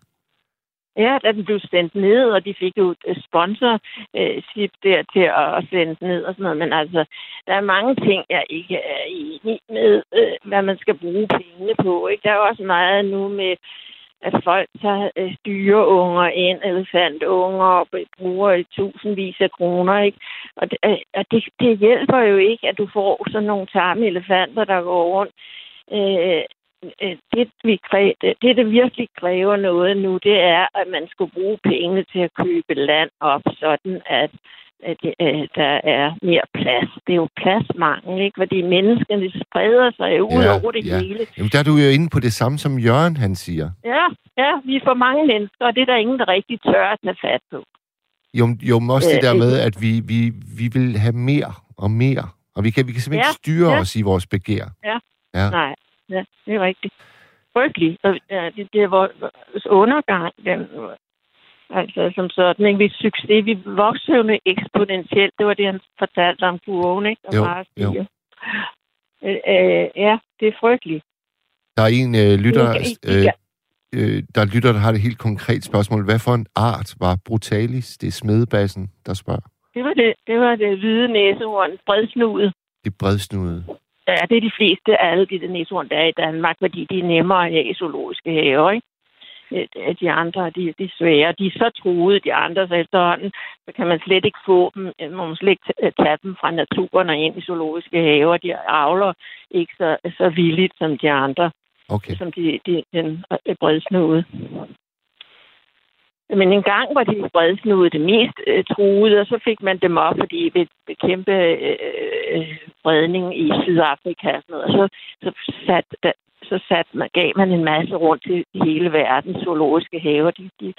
Ja, da den blev sendt ned, og de fik jo øh, sponsorship der til at sende den ned og sådan noget. Men altså, der er mange ting, jeg ikke er enig med, øh, hvad man skal bruge pengene på. Ikke? Der er også meget nu med, at folk tager øh, dyreunger ind, elefantunger, og bruger i tusindvis af kroner. Ikke? Og det, og det, det hjælper jo ikke, at du får sådan nogle tarme elefanter, der går rundt. Øh, det, vi kræver, det, der virkelig kræver noget nu, det er, at man skulle bruge pengene til at købe land op, sådan at, at øh, der er mere plads. Det er jo pladsmangel, ikke? Fordi menneskene spreder sig ud ja, over det ja. hele. Jamen, der er du jo inde på det samme, som Jørgen han siger. Ja, ja, vi er for mange mennesker, og det er der ingen, der rigtig tør at tage fat på. Jo, jo men også det der med, at vi, vi, vi vil have mere og mere, og vi kan, vi kan simpelthen ja, ikke styre ja. os i vores begær. Ja, ja. nej ja, det er rigtigt. Frygteligt. Ja, det, det er vores undergang, den, altså som sådan. Ikke? Vi succes, vi vokser jo eksponentielt. Det var det, han fortalte om kurven, ikke? Og jo, jo. Øh, øh, ja, det er frygteligt. Der er en øh, lytter, øh, øh, der lytter, der har et helt konkret spørgsmål. Hvad for en art var brutalis? Det er smedebassen, der spørger. Det var det, det, var det hvide næsehorn, bredsnudet. Det bredsnudet. Ja, det er de fleste af alle de der næsehorn, der er i Danmark, fordi de er nemmere at have i zoologiske haver, ikke? Øh, de andre, de, de er svære. De er så truede, de andre, så efterhånden, så kan man slet ikke få dem. Man må slet ikke tage dem fra naturen og ind i zoologiske haver. De avler ikke så, så villigt som de andre. Okay. Som de, de, den øh, bredsnude. Men en gang var de bredsnude det mest øh, truede, og så fik man dem op, fordi ved, ved kæmpe øh, øh, bredning i Sydafrika og sådan noget. Og så, så, sat, da, så sat man, gav man en masse rundt til hele verden, zoologiske haver. De, de,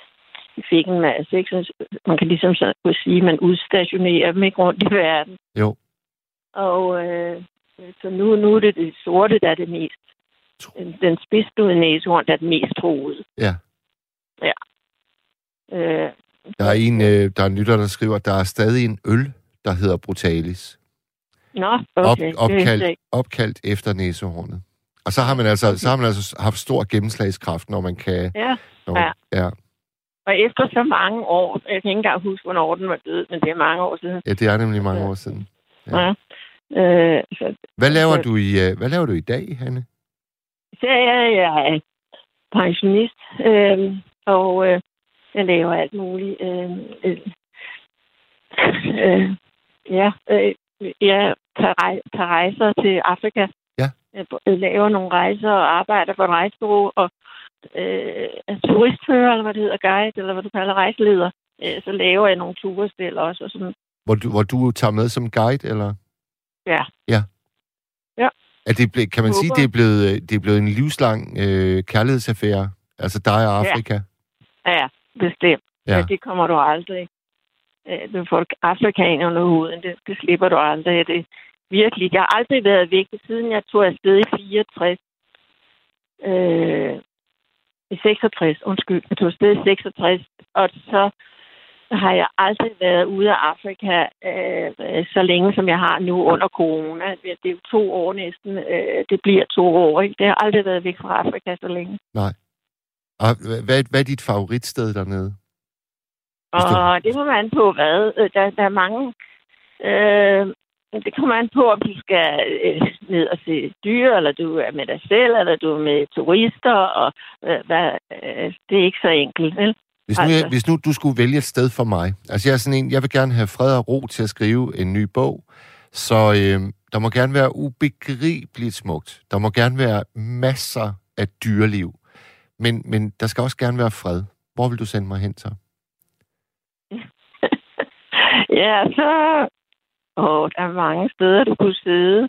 de fik en masse. Ikke? Så man kan ligesom så kunne sige, at man udstationerer dem ikke rundt i verden. Jo. Og øh, så nu, nu er det det sorte, der er det mest. Den, den spidsnude næsehorn, der er det mest troede. Ja. Ja. Øh, der er en, øh, der er en lytter, der skriver, at der er stadig en øl, der hedder Brutalis. Nå, okay. Op, opkaldt, opkaldt efter næsehornet. Og så har man altså, okay. så har man altså haft stor gennemslagskraft, når man kan... Ja, når, ja. ja. Og efter så mange år, jeg kan ikke engang huske, hvornår den var død, men det er mange år siden. Ja, det er nemlig mange år siden. Ja. ja. Øh, så, hvad, laver så, du i, uh, hvad laver du i dag, Hanne? Så er jeg pensionist, øh, og øh, jeg laver alt muligt. Øh, øh, øh, ja, øh, jeg tager, rej, tager rejser til Afrika. Ja. Jeg laver nogle rejser og arbejder for et rejsebureau og øh, turistfører, eller hvad det hedder, guide, eller hvad du kalder rejseleder. Øh, så laver jeg nogle turestil også. Og sådan. Hvor, du, hvor du tager med som guide, eller? Ja. Ja. Ja. Er det ble, kan man Håber. sige, det er blevet, det er blevet en livslang øh, kærlighedsaffære? Altså dig og Afrika? Ja, ja bestemt. Ja. det kommer du aldrig. Øh, du får afrikaner under huden. Det, det slipper du aldrig. Det virkelig. Jeg har aldrig været væk, siden jeg tog afsted i 64. Øh, i 66, undskyld. Jeg tog afsted i 66, og så har jeg aldrig været ude af Afrika øh, så længe, som jeg har nu under corona. Det er jo to år næsten. Øh, det bliver to år. Ikke? Det har aldrig været væk fra Afrika så længe. Nej. Og hvad, hvad er dit favoritsted dernede? Og du... det kommer an på, hvad. Øh, der, der er mange... Øh, det kommer an på, om du skal øh, ned og se dyr, eller du er med dig selv, eller du er med turister, og øh, hvad, øh, det er ikke så enkelt, vel? Hvis nu, altså. jeg, hvis nu du skulle vælge et sted for mig, altså jeg er sådan en, jeg vil gerne have fred og ro til at skrive en ny bog, så øh, der må gerne være ubegribeligt smukt. Der må gerne være masser af dyreliv. Men, men der skal også gerne være fred. Hvor vil du sende mig hen så? <laughs> ja, så... Åh, der er mange steder, du kunne sidde.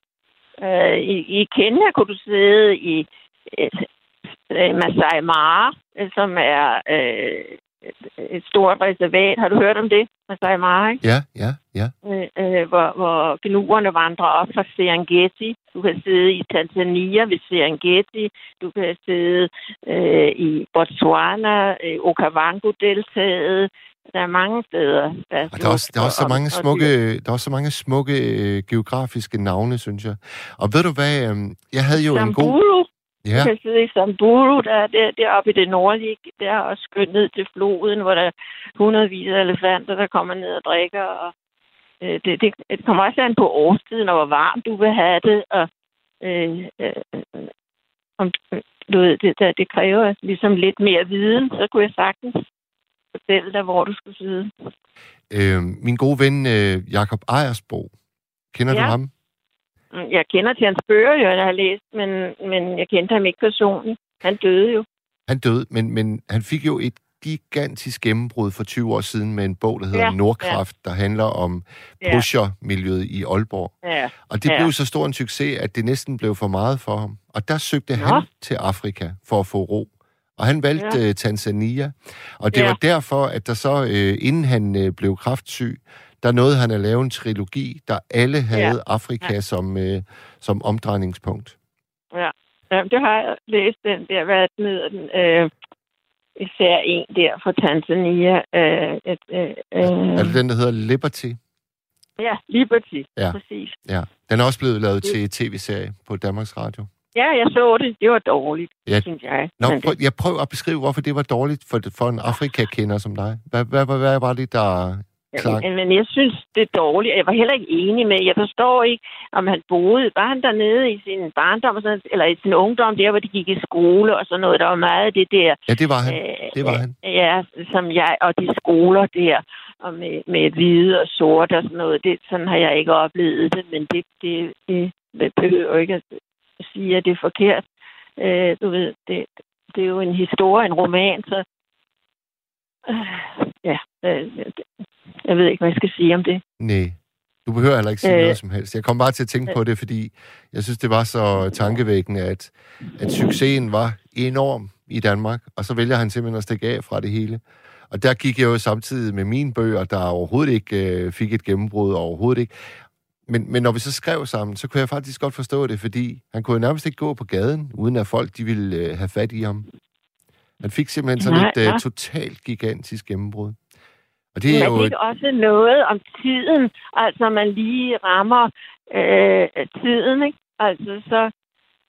Øh, i, I Kenya kunne du sidde i øh, Masai Mara, som er uh, et stort reservat. Har du hørt om det? Masai Mara, ikke? Ja, ja, ja. Øh, øh, hvor, hvor gnuerne vandrer op fra Serengeti. Du kan sidde i Tanzania ved Serengeti. Du kan sidde øh, i Botswana, øh, Okavango-deltaget. Der er mange steder. Der er, der er, også, der er også så mange smukke, der er også så mange smukke øh, geografiske navne, synes jeg. Og ved du hvad, øh, jeg havde jo Sambulu. en god... Ja. Du kan sidde i Samburu, der er der, deroppe i det nordlige. Der er også skønt ned til floden, hvor der er hundredvis af elefanter, der kommer ned og drikker. Og, øh, det, det, det kommer også an på årstiden, og hvor varmt du vil have det. Og, øh, øh, om, du ved, det, det, det kræver ligesom lidt mere viden, så kunne jeg sagtens fortælle dig, hvor du skal sidde. Øh, min gode ven øh, Jakob Ejersbo, kender ja. du ham? Jeg kender til hans bøger, jo, jeg har læst, men, men jeg kendte ham ikke personligt. Han døde jo. Han døde, men, men han fik jo et gigantisk gennembrud for 20 år siden med en bog, der hedder ja, Nordkraft, ja. der handler om pusher-miljøet i Aalborg. Ja, og det ja. blev så stor en succes, at det næsten blev for meget for ham. Og der søgte Nå. han til Afrika for at få ro. Og han valgte ja. uh, Tanzania. Og det ja. var derfor, at der så, uh, inden han uh, blev kraftsyg, der nåede han at lave en trilogi, der alle havde ja. Afrika ja. Som, uh, som omdrejningspunkt. Ja. ja, det har jeg læst den der, hvad hedder den, øh, især en der fra Tanzania. Øh, et, øh, er det den, der hedder Liberty? Ja, Liberty, ja. præcis. Ja. Den er også blevet lavet til tv-serie på Danmarks Radio. Ja, jeg så det. Det var dårligt, ja. synes jeg. Nå, prøv, jeg prøver at beskrive, hvorfor det var dårligt for, for en Afrika-kender som dig. Hvad, hvad, hvad, hvad var det, der Ja, men jeg synes, det er dårligt. Jeg var heller ikke enig med. Jeg forstår ikke, om han boede. Var han dernede i sin barndom, og sådan, eller i sin ungdom, der hvor de gik i skole og sådan noget. Der var meget af det der. Ja, det var han. Øh, det var han. Ja, som jeg, og de skoler der, og med, med hvide og sort og sådan noget. Det, sådan har jeg ikke oplevet det, men det, det, det, det behøver ikke at sige, at det er forkert. Øh, du ved, det, det er jo en historie, en roman, så øh, ja, øh, jeg ved ikke, hvad jeg skal sige om det. Nej. Du behøver heller ikke sige øh, noget som helst. Jeg kom bare til at tænke øh, på det, fordi jeg synes, det var så tankevækkende, at, at succesen var enorm i Danmark, og så vælger han simpelthen at stikke af fra det hele. Og der gik jeg jo samtidig med mine bøger, der overhovedet ikke øh, fik et gennembrud, overhovedet ikke. Men, men når vi så skrev sammen, så kunne jeg faktisk godt forstå det, fordi han kunne jo nærmest ikke gå på gaden, uden at folk de ville øh, have fat i ham. Han fik simpelthen sådan Nej, et ja. uh, totalt gigantisk gennembrud. Og det er Men jo... det også noget om tiden? Altså, man lige rammer øh, tiden, ikke? Altså, så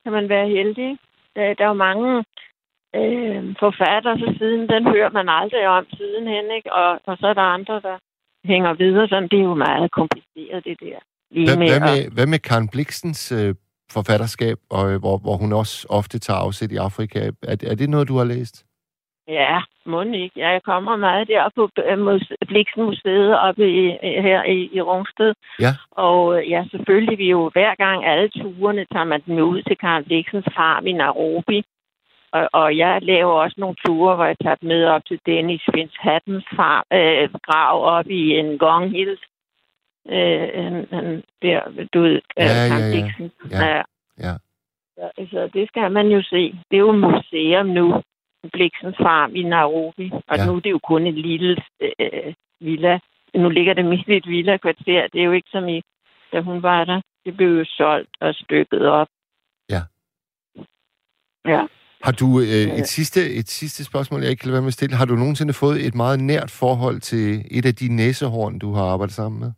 kan man være heldig. Der, der er jo mange øh, forfattere, så siden den hører man aldrig om sidenhen, ikke? Og, og så er der andre, der hænger videre. Sådan, det er jo meget kompliceret, det der. Lige hvad, med, hvad, med, hvad med Karen Bliksens øh, forfatterskab, og, øh, hvor, hvor hun også ofte tager afsæt i Afrika? Er, er det noget, du har læst? Ja, må ikke. Ja, jeg kommer meget der på øh, Bliksen Museet oppe i, her i, i Rungsted. Ja. Og øh, ja, selvfølgelig, vi jo hver gang alle turene tager man den ud til Karen Bliksens farm i Nairobi. Og, og jeg laver også nogle ture, hvor jeg tager med op til Dennis Fins Hattens farm, øh, grav op i en Gong Hills øh, han, han, der, du ved, ja, ja, ja. Ja. ja. ja. Så, altså, det skal man jo se. Det er jo museum nu, Bliksens farm i Nairobi. Og ja. nu er det jo kun en lille øh, villa. Nu ligger det <laughs> midt i et villa-kvarter. Det er jo ikke som i, da hun var der. Det blev jo solgt og stykket op. Ja. Ja. Har du øh, et, sidste, et sidste spørgsmål, jeg ikke kan lade være med at stille. Har du nogensinde fået et meget nært forhold til et af de næsehorn, du har arbejdet sammen med?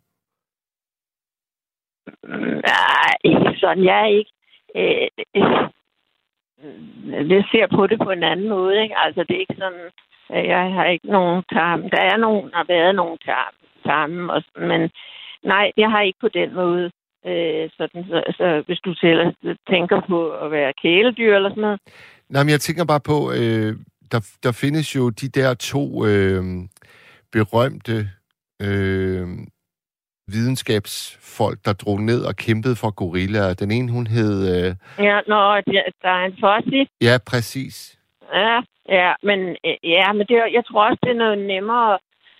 Nej, ikke sådan. Jeg er ikke... Øh, øh, Øh, lidt ser på det på en anden måde, ikke? Altså, det er ikke sådan... at Jeg har ikke nogen tarm. Der er nogen, der har været nogen tarm, tarm og, men nej, jeg har ikke på den måde. Øh, sådan, så, så hvis du selv tænker på at være kæledyr eller sådan noget. Nej, men jeg tænker bare på, øh, der, der findes jo de der to øh, berømte øh, videnskabsfolk, der drog ned og kæmpede for gorillaer. Den ene, hun hed... Øh... Ja, nå, der er en Fossi. Ja, præcis. Ja, ja, men, øh, ja, men det, jeg tror også, det er noget nemmere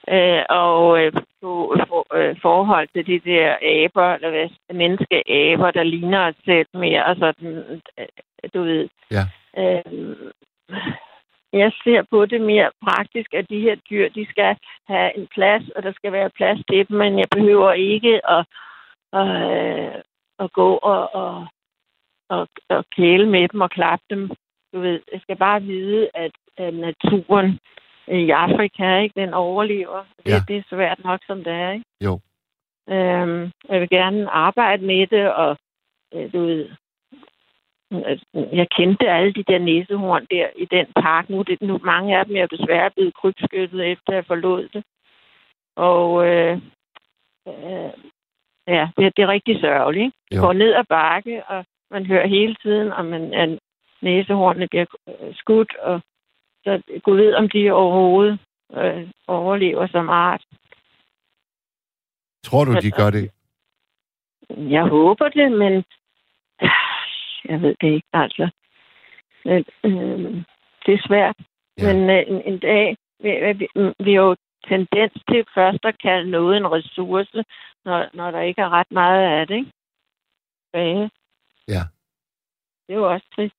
øh, og øh, for, øh, forhold til de der aber, eller hvad, menneskeaber, der ligner os selv mere, og sådan, øh, du ved. Ja. Øh, jeg ser på det mere praktisk, at de her dyr, de skal have en plads, og der skal være plads til dem, men jeg behøver ikke at, at, øh, at gå og, og, og, og kæle med dem og klappe dem. Du ved, jeg skal bare vide, at, at naturen i Afrika, ikke, den overlever. Det, ja. det er svært nok, som det er. Ikke? Jo. Øhm, jeg vil gerne arbejde med det, og øh, du ved, jeg kendte alle de der næsehorn der i den park. Nu, det, nu mange af dem er desværre blevet krybskyttet, efter jeg forlod det. Og øh, øh, ja, det, det er rigtig sørgeligt. Det går ned ad bakke, og man hører hele tiden, om man, at næsehornene bliver skudt, og så gå ved, om de overhovedet øh, overlever som art. Tror du, de gør det? Jeg håber det, men jeg ved det ikke, altså. Øh, øh, det er svært. Ja. Men øh, en, en dag, vi, vi, vi har jo tendens til først at kalde noget en ressource, når, når der ikke er ret meget af det, ikke? Ja. ja. Det er jo også trist.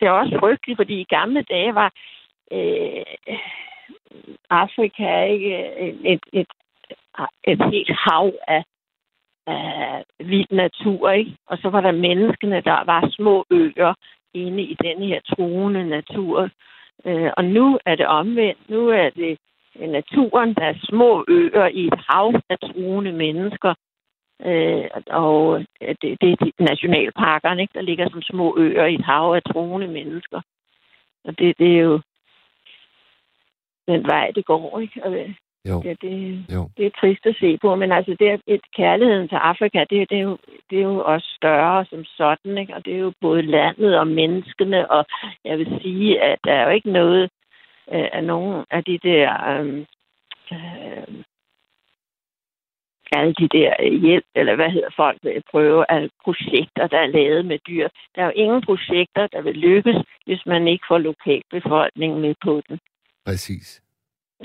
Det er også frygteligt, fordi i gamle dage var øh, Afrika ikke et, et, et, et helt hav af øh, vild natur, ikke? Og så var der menneskene, der var små øer inde i den her truende natur. Øh, og nu er det omvendt. Nu er det naturen, der er små øer i et hav af truende mennesker. Øh, og øh, det, det er de nationalparkerne, ikke? der ligger som små øer i et hav af truende mennesker. Og det, det er jo den vej, det går. Ikke? Og øh, jo. Ja, det, jo. det er trist at se på, men altså det er et kærligheden til Afrika, det, det, er jo, det er jo også større som sådan, ikke? og det er jo både landet og menneskene, og jeg vil sige, at der er jo ikke noget øh, af nogen af de der øh, øh, alle de der hjælp, eller hvad hedder folk vil prøve, af projekter, der er lavet med dyr. Der er jo ingen projekter, der vil lykkes, hvis man ikke får lokalbefolkningen med på den. Præcis.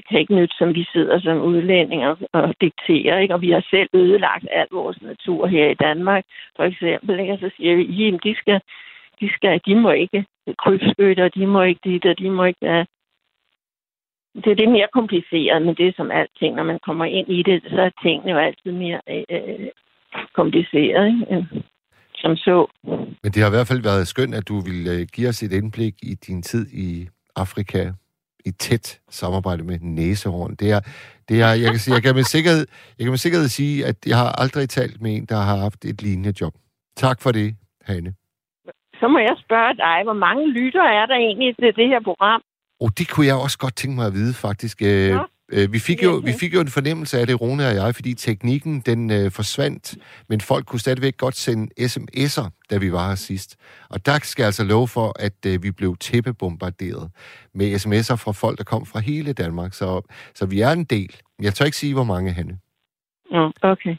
Kan ikke nytte, som vi sidder som udlændinger og dikterer, ikke? Og vi har selv ødelagt al vores natur her i Danmark, for eksempel, ikke? Og så siger vi, at de skal, de skal, de må ikke krybskytte, og de må ikke dit, og de må ikke ja. Det er det mere kompliceret, men det er som alting. Når man kommer ind i det, så er tingene jo altid mere øh, kompliceret, ikke? som så. Men det har i hvert fald været skønt, at du vil øh, give os et indblik i din tid i Afrika, i tæt samarbejde med næsehorn. Det er, det er, jeg, kan sige, jeg, kan med sikkerhed, jeg kan med sikkerhed sige, at jeg har aldrig talt med en, der har haft et lignende job. Tak for det, Hanne. Så må jeg spørge dig, hvor mange lytter er der egentlig til det her program? Og oh, det kunne jeg også godt tænke mig at vide, faktisk. Øh, ja. Øh, vi, fik jo, vi fik jo en fornemmelse af det, Rune og jeg, fordi teknikken den øh, forsvandt, men folk kunne stadigvæk godt sende sms'er, da vi var her sidst. Og der skal jeg altså love for, at øh, vi blev tæppebombarderet med sms'er fra folk, der kom fra hele Danmark. Så, så vi er en del. Jeg tør ikke sige, hvor mange, Hanne. Ja, okay.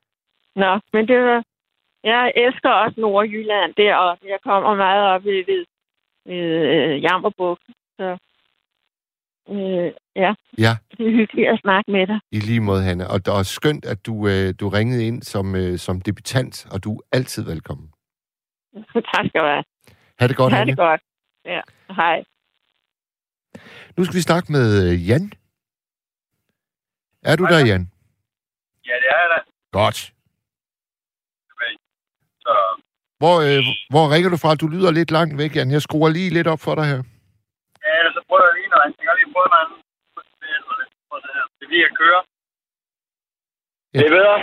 Nå, men det var... Jeg elsker også Nordjylland der, og jeg kommer meget op ved, ved, ved øh, Jammerbuk. Så Øh, ja. ja. <laughs> Det er hyggeligt at snakke med dig. I lige måde, Hanne. Og det er skønt, at du, øh, du ringede ind som, øh, som debutant, og du er altid velkommen. <laughs> tak skal du have. Ha' det godt, Ha' det godt. Ja, hej. Nu skal vi snakke med øh, Jan. Er du hej, der, Jan? Ja, det er jeg da. Godt. Så... Hvor, øh, hvor ringer du fra? Du lyder lidt langt væk, Jan. Jeg skruer lige lidt op for dig her. Ja, så prøver jeg lige noget. Jeg har lige prøvet noget andet. Det er lige at køre. Ja. Det er bedre.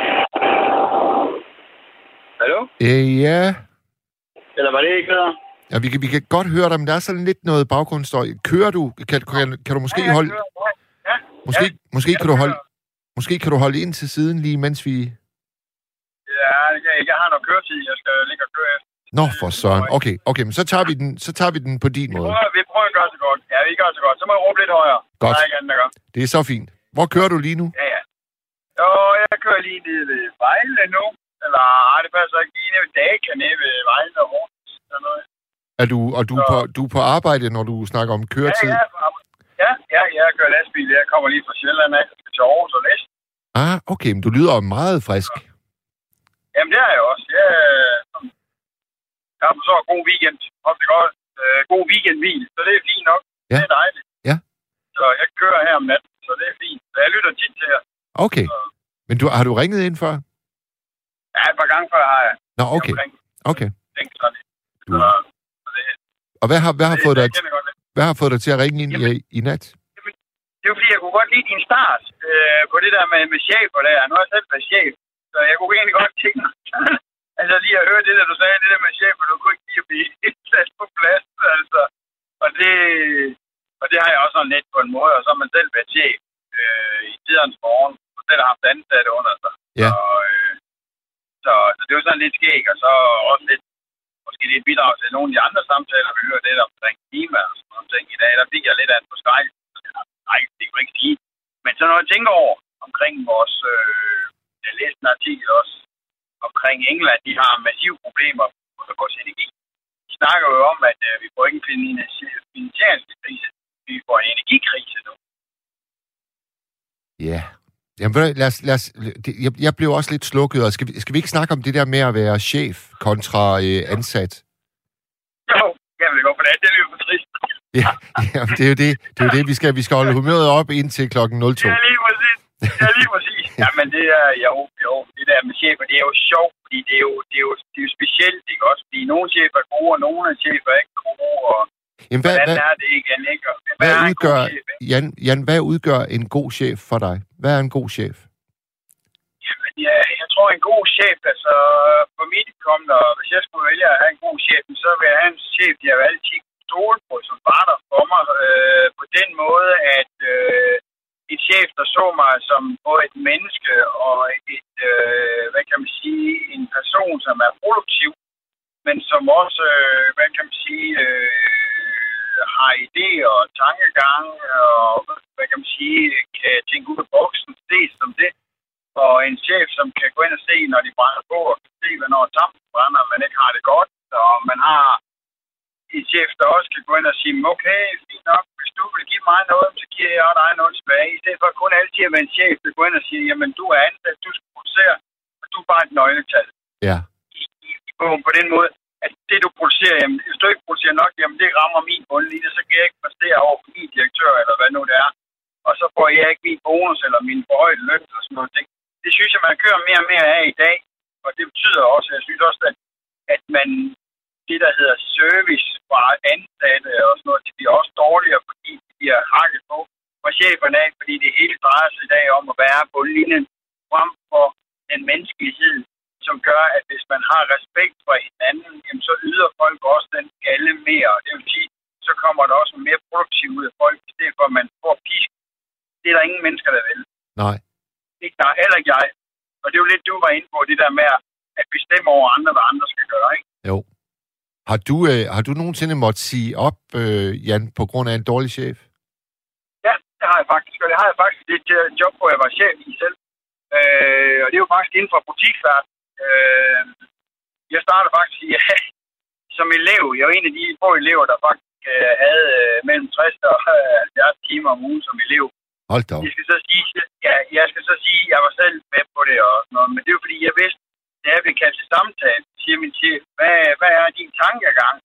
Hallo? Øh, ja. Eller var det ikke bedre? Ja, vi kan, vi kan godt høre dig, men der er sådan lidt noget baggrundsstøj. Kører du? Kan, kan, kan du måske ja, holde... Kører. Ja. Måske, ja. måske kan du holde... Måske kan du holde ind til siden lige, mens vi... Ja, jeg, jeg har noget køretid. Jeg skal ligge og køre efter. Nå, for søren. Okay, okay, men så tager vi den, så tager vi den på din vi måde. Prøver, vi prøver at gøre det godt. Ja, vi gør det godt. Så må jeg råbe lidt højere. Godt. Der er ikke andet, der gør. Det er så fint. Hvor kører du lige nu? Ja, ja. Jo, jeg kører lige ned ved Vejle nu. Eller, ej, det passer ikke lige ned ved Daka, nede ved Vejle og Horsens. Sådan noget. Er du, og du, er på, du er på arbejde, når du snakker om køretid? Ja, ja, ja, ja, jeg kører lastbil. Jeg kommer lige fra Sjælland af til Aarhus og næsten. Ah, okay, men du lyder meget frisk. Jamen, det er jeg også. Jeg, jeg har så en god weekend. Også godt. Øh, god weekendhvil, så det er fint nok. Ja. Det er dejligt. Ja. Så jeg kører her om natten, så det er fint. Så jeg lytter tit til jer. Okay. Så... Men du, har du ringet ind før? Ja, et par gange før har jeg. Nå, okay. Okay. Så, du... så det, og hvad har, hvad har, det, fået dig, hvad har fået dig til at ringe ind Jamen, i, i nat? Det er fordi, jeg kunne godt lide din start øh, på det der med, med chefer der. Nu har jeg selv været chef, så jeg kunne egentlig godt tænke mig, Altså lige at høre det der, du sagde, det der med chef, og du kunne ikke lige at blive <laughs> sat på plads, altså. Og det, og det har jeg også sådan lidt på en måde, og så har man selv været chef øh, i tidernes morgen, og selv har haft ansatte under sig. Ja. Og, øh, så, så det var sådan lidt skæg, og så også lidt, måske lidt bidrag til nogle af de andre samtaler, vi hørte lidt omkring klima og sådan nogle ting i dag. Der fik jeg lidt af en forskrækkelse. Nej, det kan jeg ikke sige. Men så når jeg tænker over omkring vores, øh, jeg læste en artikel også, omkring England, de har massive problemer med vores energi. De snakker jo om, at øh, vi får ikke en finansieringskrise, vi får en energikrise nu. Ja. Jamen, lad os, lad os, det, jeg, jeg blev også lidt slukket, og skal vi, skal vi ikke snakke om det der med at være chef kontra øh, ansat? Jo, jeg vil godt, for det, det lyder for trist. Ja, <laughs> ja det er jo det. Det er jo det, vi skal, vi skal holde humøret op indtil klokken 02. Ja, lige præcis. Ja, lige præcis. Jamen, det er, jo, jo, det der med chefer, det er jo sjovt, fordi det er jo, det er jo, det er jo specielt, ikke også? Fordi nogle chefer er gode, og nogle af chefer er ikke gode, og Jamen, hvad, hvordan hvad, er det igen, ikke? Hvad god udgør, chef, ikke? Jan, Jan, hvad udgør en god chef for dig? Hvad er en god chef? Jamen, ja, jeg tror, en god chef, altså for mit kom der, hvis jeg skulle vælge at have en god chef, så vil jeg have en chef, jeg vil altid stole på, som var der for mig, øh, på den måde, at chef, der så mig som både et menneske og et, øh, hvad kan man sige, en person, som er produktiv, men som også, øh, hvad kan man sige, øh, har idéer og tankegang, og hvad kan man sige, kan tænke ud af boksen, det som det og en chef, som kan gå ind og se, når de brænder på, og kan se, hvornår tampen brænder, og man ikke har det godt. Og man har en chef, der også kan gå ind og sige, okay, fint nok, hvis du vil give mig noget, så giver jeg dig noget tilbage. I stedet for kun altid at være en chef, der går ind og siger, jamen du er ansat, du skal producere, og du er bare et nøgletal Ja. i, i, på den måde, at det du producerer, jamen, hvis du ikke producerer nok, jamen det rammer min bundlinje, så kan jeg ikke præstere over for min direktør, eller hvad nu det er. Og så får jeg ikke min bonus, eller min forhøjede løn, eller sådan noget ting. Det synes jeg, man kører mere og mere af i dag, og det betyder også, jeg synes også, at, at man, det der hedder service fra ansatte og sådan noget, det bliver også dårligere, fordi de bliver hakket på fra cheferne af, fordi det hele drejer sig i dag om at være på linjen frem for den menneskelighed, som gør, at hvis man har respekt for hinanden, jamen, så yder folk også den skalle mere. Det vil sige, så kommer der også mere produktivt ud af folk, i stedet for at man får pisk. Det er der ingen mennesker, der vil. Nej. Ikke der, heller ikke jeg. Og det er jo lidt, du var inde på, det der med at bestemme over andre, hvad andre skal gøre. Ikke? Jo. Har du, øh, har du nogensinde måttet sige op, øh, Jan, på grund af en dårlig chef? Ja, det har jeg faktisk. Og det har jeg faktisk det er et job, hvor jeg var chef i selv. Øh, og det er jo faktisk inden for butiksverden. Øh, jeg startede faktisk <laughs> ja, som elev. Jeg var en af de få elever, der faktisk øh, havde øh, mellem 60 og øh, 70 timer om ugen som elev. Hold da. Jeg skal så sige, ja, jeg skal så sige, at jeg var selv med på det og sådan noget, men det er jo fordi, jeg vidste, da jeg blev kaldt til samtale, siger min chef, hvad, hvad er din tankegang?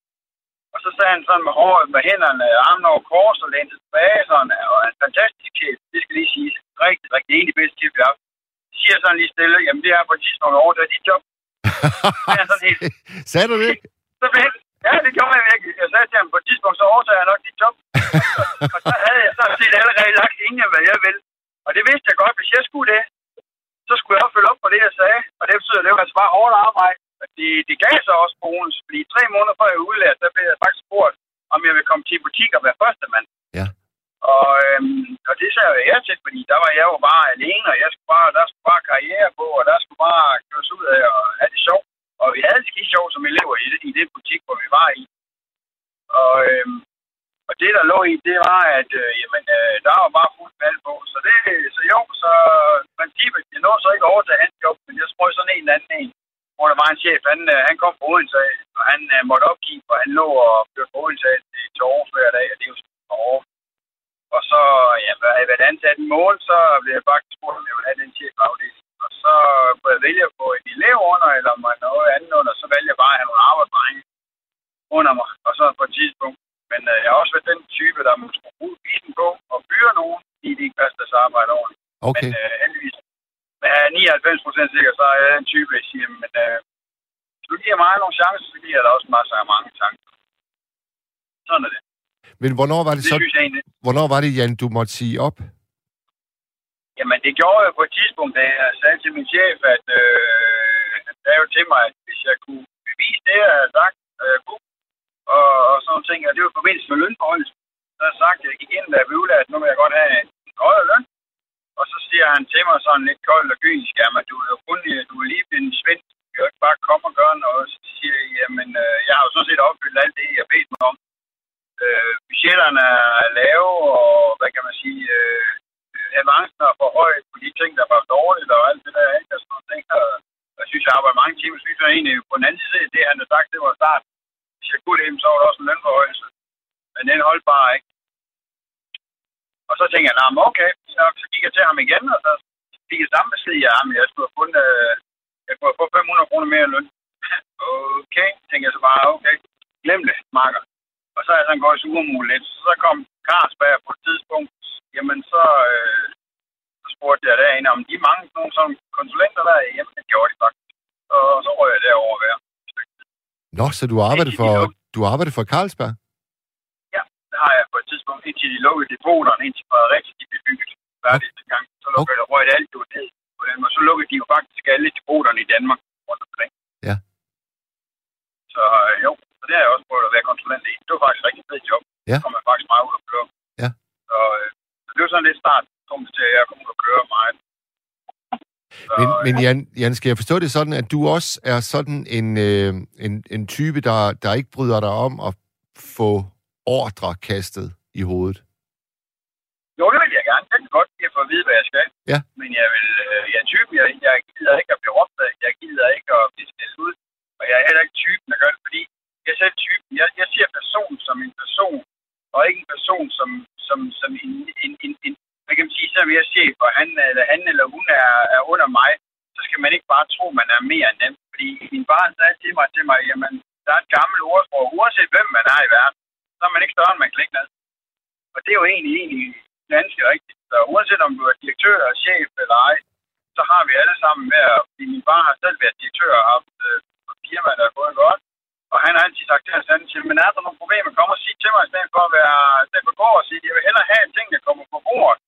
Og så sagde han sådan med håret, med hænderne, armen over kors og lænede tilbage, sådan, og en fantastisk chef, det skal lige sige, rigtig, rigtig en af de bedste chef, jeg har siger sådan lige stille, jamen det er på et tidspunkt over, det er dit job. <laughs> sådan helt- Sagde du det? Så blev ja, det gjorde jeg virkelig. Jeg sagde til ham, på et tidspunkt, så overtager jeg nok dit job. <laughs> og så havde jeg sådan set allerede lagt ingen, hvad jeg vil. Og det vidste jeg godt, hvis jeg skulle det, så skulle jeg også følge op på det, jeg sagde. Og det betyder, at det var altså bare hårdt arbejde. Det, det gav så også bonus, fordi tre måneder før jeg udlært, der blev jeg faktisk spurgt, om jeg ville komme til butik og være første mand. Ja. Og, øhm, og det sagde jeg ja til, fordi der var jeg jo bare alene, og jeg skulle bare, der skulle bare karriere på, og der skulle bare køres ud af og have det sjovt. Og vi havde det skide sjovt som elever i, det, i det butik, hvor vi var i. Og, øhm, og det, der lå i, det var, at øh, jamen, øh, der var bare fuldt valg på. Så, det, så jo, så princippet, jeg nåede så ikke over til hans job, men jeg sprøjte sådan en eller anden en, hvor der var en chef, han, øh, han kom på Odense, og han øh, måtte opgive, for han lå og kørte på Odense til, til Aarhus hver dag, og det er jo sådan. Og så, ja, hvad jeg været ansat en måned, så blev jeg faktisk spurgt, om jeg ville have den chef afdeling. Og så kunne jeg vælge at få en elev under, eller om noget andet under, så valgte jeg bare at have nogle arbejdsdrenge under mig, og så på et tidspunkt. Men øh, jeg har også været den type, der må skulle bruge bilen på og fyre nogen, fordi de ikke passer deres arbejde ordentligt. Okay. Men øh, heldigvis, med 99 procent sikker, så er jeg en type, jeg siger, men øh, hvis du giver mig nogle chancer, så giver jeg dig også masser af mange chancer. Sådan er det. Men hvornår var det Det så, jeg hvornår var det, Jan, du måtte sige op? Jamen, det gjorde jeg på et tidspunkt, da jeg sagde til min chef, at øh, han sagde jo til mig, at hvis jeg kunne bevise det, jeg havde sagt, at jeg kunne, og, og sådan nogle ting. Og det var i forbindelse med lønforhold. Så har jeg sagt, at jeg gik ind, da jeg blev at nu vil jeg godt have en højere løn. Og så siger han til mig sådan lidt koldt og kynisk, jamen du er jo kun, du er lige blevet svensk, du kan jo ikke bare komme og gøre noget. Så siger jeg, jamen øh, jeg har jo sådan set opfyldt alt det, jeg bedt mig om. Øh, budgetterne er lave, og hvad kan man sige, øh, avancen er for højt på de ting, der var dårligt, og alt det der, ikke? Og sådan nogle ting, og jeg synes, jeg arbejder mange timer, synes jeg egentlig på den anden side, det han har sagt, det var start. Hvis hjem, så var der også en lønforhøjelse. Men den holdt bare ikke. Og så tænkte jeg, nah, okay, så gik jeg til ham igen, og så fik jeg samme besked, ja, men jeg skulle have fundet, øh, jeg kunne få 500 kroner mere i løn. <laughs> okay, tænkte jeg så bare, okay, glem det, marker. Og så er jeg sådan gået i surmul lidt. Så kom Carlsberg på et tidspunkt, jamen så, øh, så spurgte jeg derinde, om de mange nogle som konsulenter der jamen hjemme, det gjorde de faktisk. Og så røg jeg derover hver. Nå, så du arbejder for, du arbejder for Carlsberg? Ja, det har jeg på et tidspunkt, indtil de lukkede depoterne, indtil Fredericia de blev bygget færdigt okay. gang. Så lukkede okay. røg alt jo ned måde. Så lukkede de jo faktisk alle depoterne i Danmark rundt omkring. Ja. Så øh, jo, så det har jeg også prøvet at være konsulent i. Det var faktisk rigtig fedt job. Ja. Så kom jeg faktisk meget ud og køre. Ja. Så, øh, så det var sådan lidt start, kom til, at jeg kom ud og køre meget. Men, men Jan, Jan, skal jeg forstå det sådan, at du også er sådan en, øh, en, en type, der, der ikke bryder dig om at få ordre kastet i hovedet? Jo, det vil jeg gerne. Jeg kan godt lide at få at vide, hvad jeg skal. Ja. Men jeg vil, øh, jeg er typen, jeg, jeg gider ikke at blive opdaget. Jeg gider ikke at blive stillet ud. Og jeg er heller ikke typen, der gør det, fordi jeg er selv typen. Jeg, jeg ser personen som en person, og ikke en person som, som, som en, en, en, en hvad kan man sige, så er jeg chef, og han eller, han eller hun er, er under mig, så skal man ikke bare tro, man er mere end dem. Fordi min barn sagde til mig, til mig, jamen, der er et gammelt ordsprog, uanset hvem man er i verden, så er man ikke større, end man kan ned. Og det er jo egentlig, egentlig ganske rigtigt. Så uanset om du er direktør, chef eller ej, så har vi alle sammen med at, fordi min far har selv været direktør og haft øh, firma, der er gået godt. Og han har altid sagt til hans ansætte, men er der nogle problemer, kom og sig til mig, i stedet for at være, i stedet for at gå og sige, jeg vil hellere have ting, der kommer på bordet.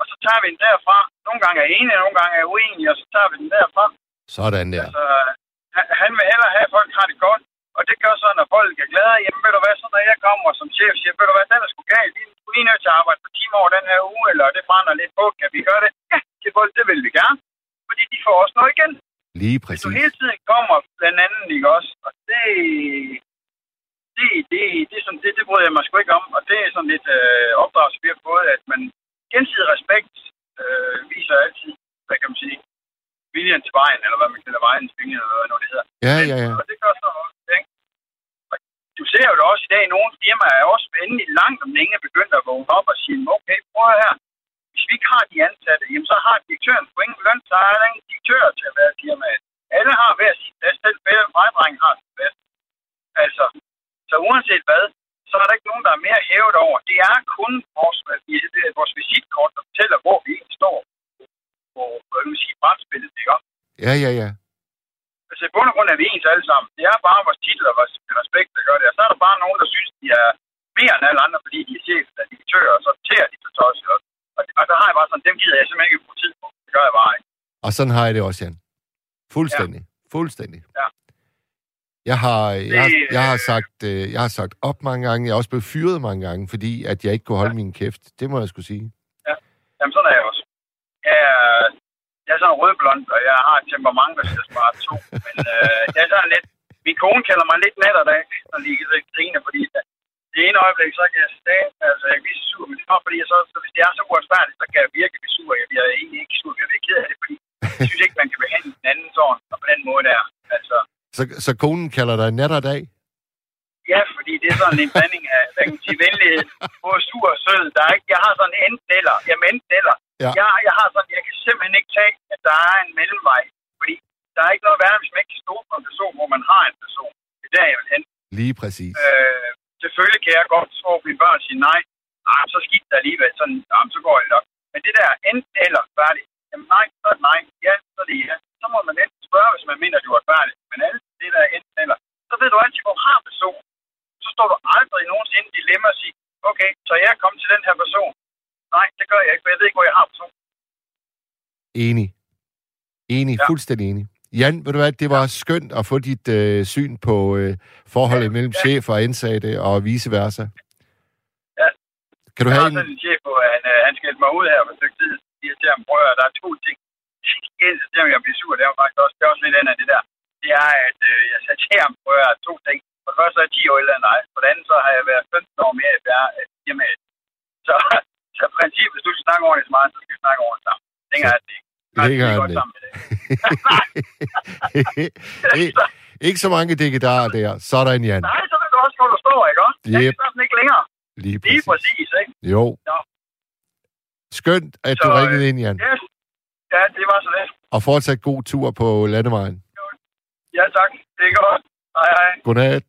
Og så tager vi den derfra. Nogle gange er jeg enig, nogle gange er jeg uenig, og så tager vi den derfra. Sådan der. Altså, han, vil hellere have, at folk har det godt. Og det gør så, når folk er glade. Jamen, ved du hvad, så når jeg kommer som chef, siger, ved du hvad, den er sgu galt. Vi er lige nødt til at arbejde på timer over den her uge, eller det brænder lidt på. Kan vi gøre det? Ja, til folk, det vil vi gerne. Fordi de får også noget igen. Lige Hvis præcis. du hele tiden kommer blandt andet, ikke også? Og det, det, det, det, er sådan, det, det bryder jeg mig sgu ikke om. Og det er sådan lidt øh, opdragelse, vi har fået, at man gensidig respekt øh, viser altid, hvad kan man sige, viljen til vejen, eller hvad man kalder vejens vilje, eller hvad nu det hedder. Ja, ja, ja. Og det gør så også, ikke? Og du ser jo det også i dag, nogle firmaer er også endelig langt om længe begyndt at vågne op og sige, okay, prøv her, hvis vi ikke har de ansatte, jamen så har direktøren på ingen løn, så er der ingen direktør til at være firmaet. Alle har hver sit plads, selv vejdreng har sit plads. Altså, så uanset hvad, så er der ikke nogen, der er mere hævet over. Det er kun vores, vores visitkort, der fortæller, hvor vi egentlig står på, hvad vil sige, brætspillet, ikke? Ja, ja, ja. Altså i bund og grund er vi ens alle sammen. Det er bare vores titel og vores respekt, der gør det. Og så er der bare nogen, der synes, de er mere end alle andre, fordi de er chef eller direktør, og så tærer de så tosset også. Og, og der har jeg bare sådan, dem gider jeg simpelthen ikke bruge tid på. Det gør jeg bare ikke. Og sådan har jeg det også, Jan. Fuldstændig. Ja. Fuldstændig. Ja. Jeg har, jeg, har, jeg, har øh, sagt, øh, jeg har sagt op mange gange. Jeg er også blevet fyret mange gange, fordi at jeg ikke kunne holde ja. min kæft. Det må jeg skulle sige. Jamen sådan er jeg også. Jeg er, jeg er sådan rødblond, og jeg har et temperament, der skal spare to. Men øh, jeg er sådan lidt... Min kone kalder mig lidt natterdag, når de kan grine, fordi det ene øjeblik, så kan jeg stæge, altså jeg kan blive så sur, men det er fordi, jeg så, så hvis det er så uretfærdigt, så kan jeg virkelig blive sur. Jeg bliver egentlig ikke sur, jeg bliver ked af det, fordi jeg synes ikke, man kan behandle den anden sådan, og på den måde der. Altså, Så, så konen kalder dig nat og dag? ja, fordi det er sådan en blanding af, hvad kan man sige, venlighed, både sur og sød. Der er ikke, jeg har sådan enten eller, jamen enten eller. Ja. Jeg, jeg har sådan, jeg kan simpelthen ikke tage, at der er en mellemvej, fordi der er ikke noget værre, hvis man ikke kan stå på en person, hvor man har en person. Det er der, jeg vil hen. Lige præcis. Øh, selvfølgelig kan jeg godt få mine børn sige nej. Ah, så skidt det alligevel. Sådan, ah, så går det nok. Men det der enten eller færdigt. Jamen nej, så er det nej. Ja, så er det ja. Så må man enten spørge, hvis man mener, at du er færdig. Men alt det der enten eller. Så ved du altid, hvor du har person. Så står du aldrig nogensinde i dilemma og siger, okay, så jeg kom til den her person. Nej, det gør jeg ikke, for jeg ved ikke, hvor jeg har person. Enig. Enig. Ja. Fuldstændig enig. Jan, ved du hvad, det var skønt at få dit øh, syn på øh, forholdet ja, mellem ja. chef og ansatte og vice versa. Ja. Kan du Jeg have har en... sådan en chef på, han, øh, han skældte mig ud her for et stykke tid. Jeg siger til ham, prøv at der er to ting. En, så ham, jeg bliver sur, det er jo faktisk også, det er også lidt andet af det der. Det er, at øh, jeg prøv at høre, to ting. For det første så er jeg 10 år ældre end dig. For det andet så har jeg været 15 år mere i færre af firmaet. Så, <laughs> så princippet, hvis du skal snakke ordentligt til mig, så skal vi snakke ordentligt sammen. Det er det ikke. Det er han ikke. det. <laughs> <laughs> ikke, så mange dækkedarer der. Sådan, Jan. Nej, så ved du også, hvor du står, ikke også? Det Yep. er sådan ikke længere. Lige Lige præcis. præcis, ikke? Jo. Nå. Skønt, at du Så, øh, ringede ind, Jan. Yes. Ja, det var så det. Og fortsat god tur på landevejen. Ja, tak. Det er godt. Hej, hej. Godnat.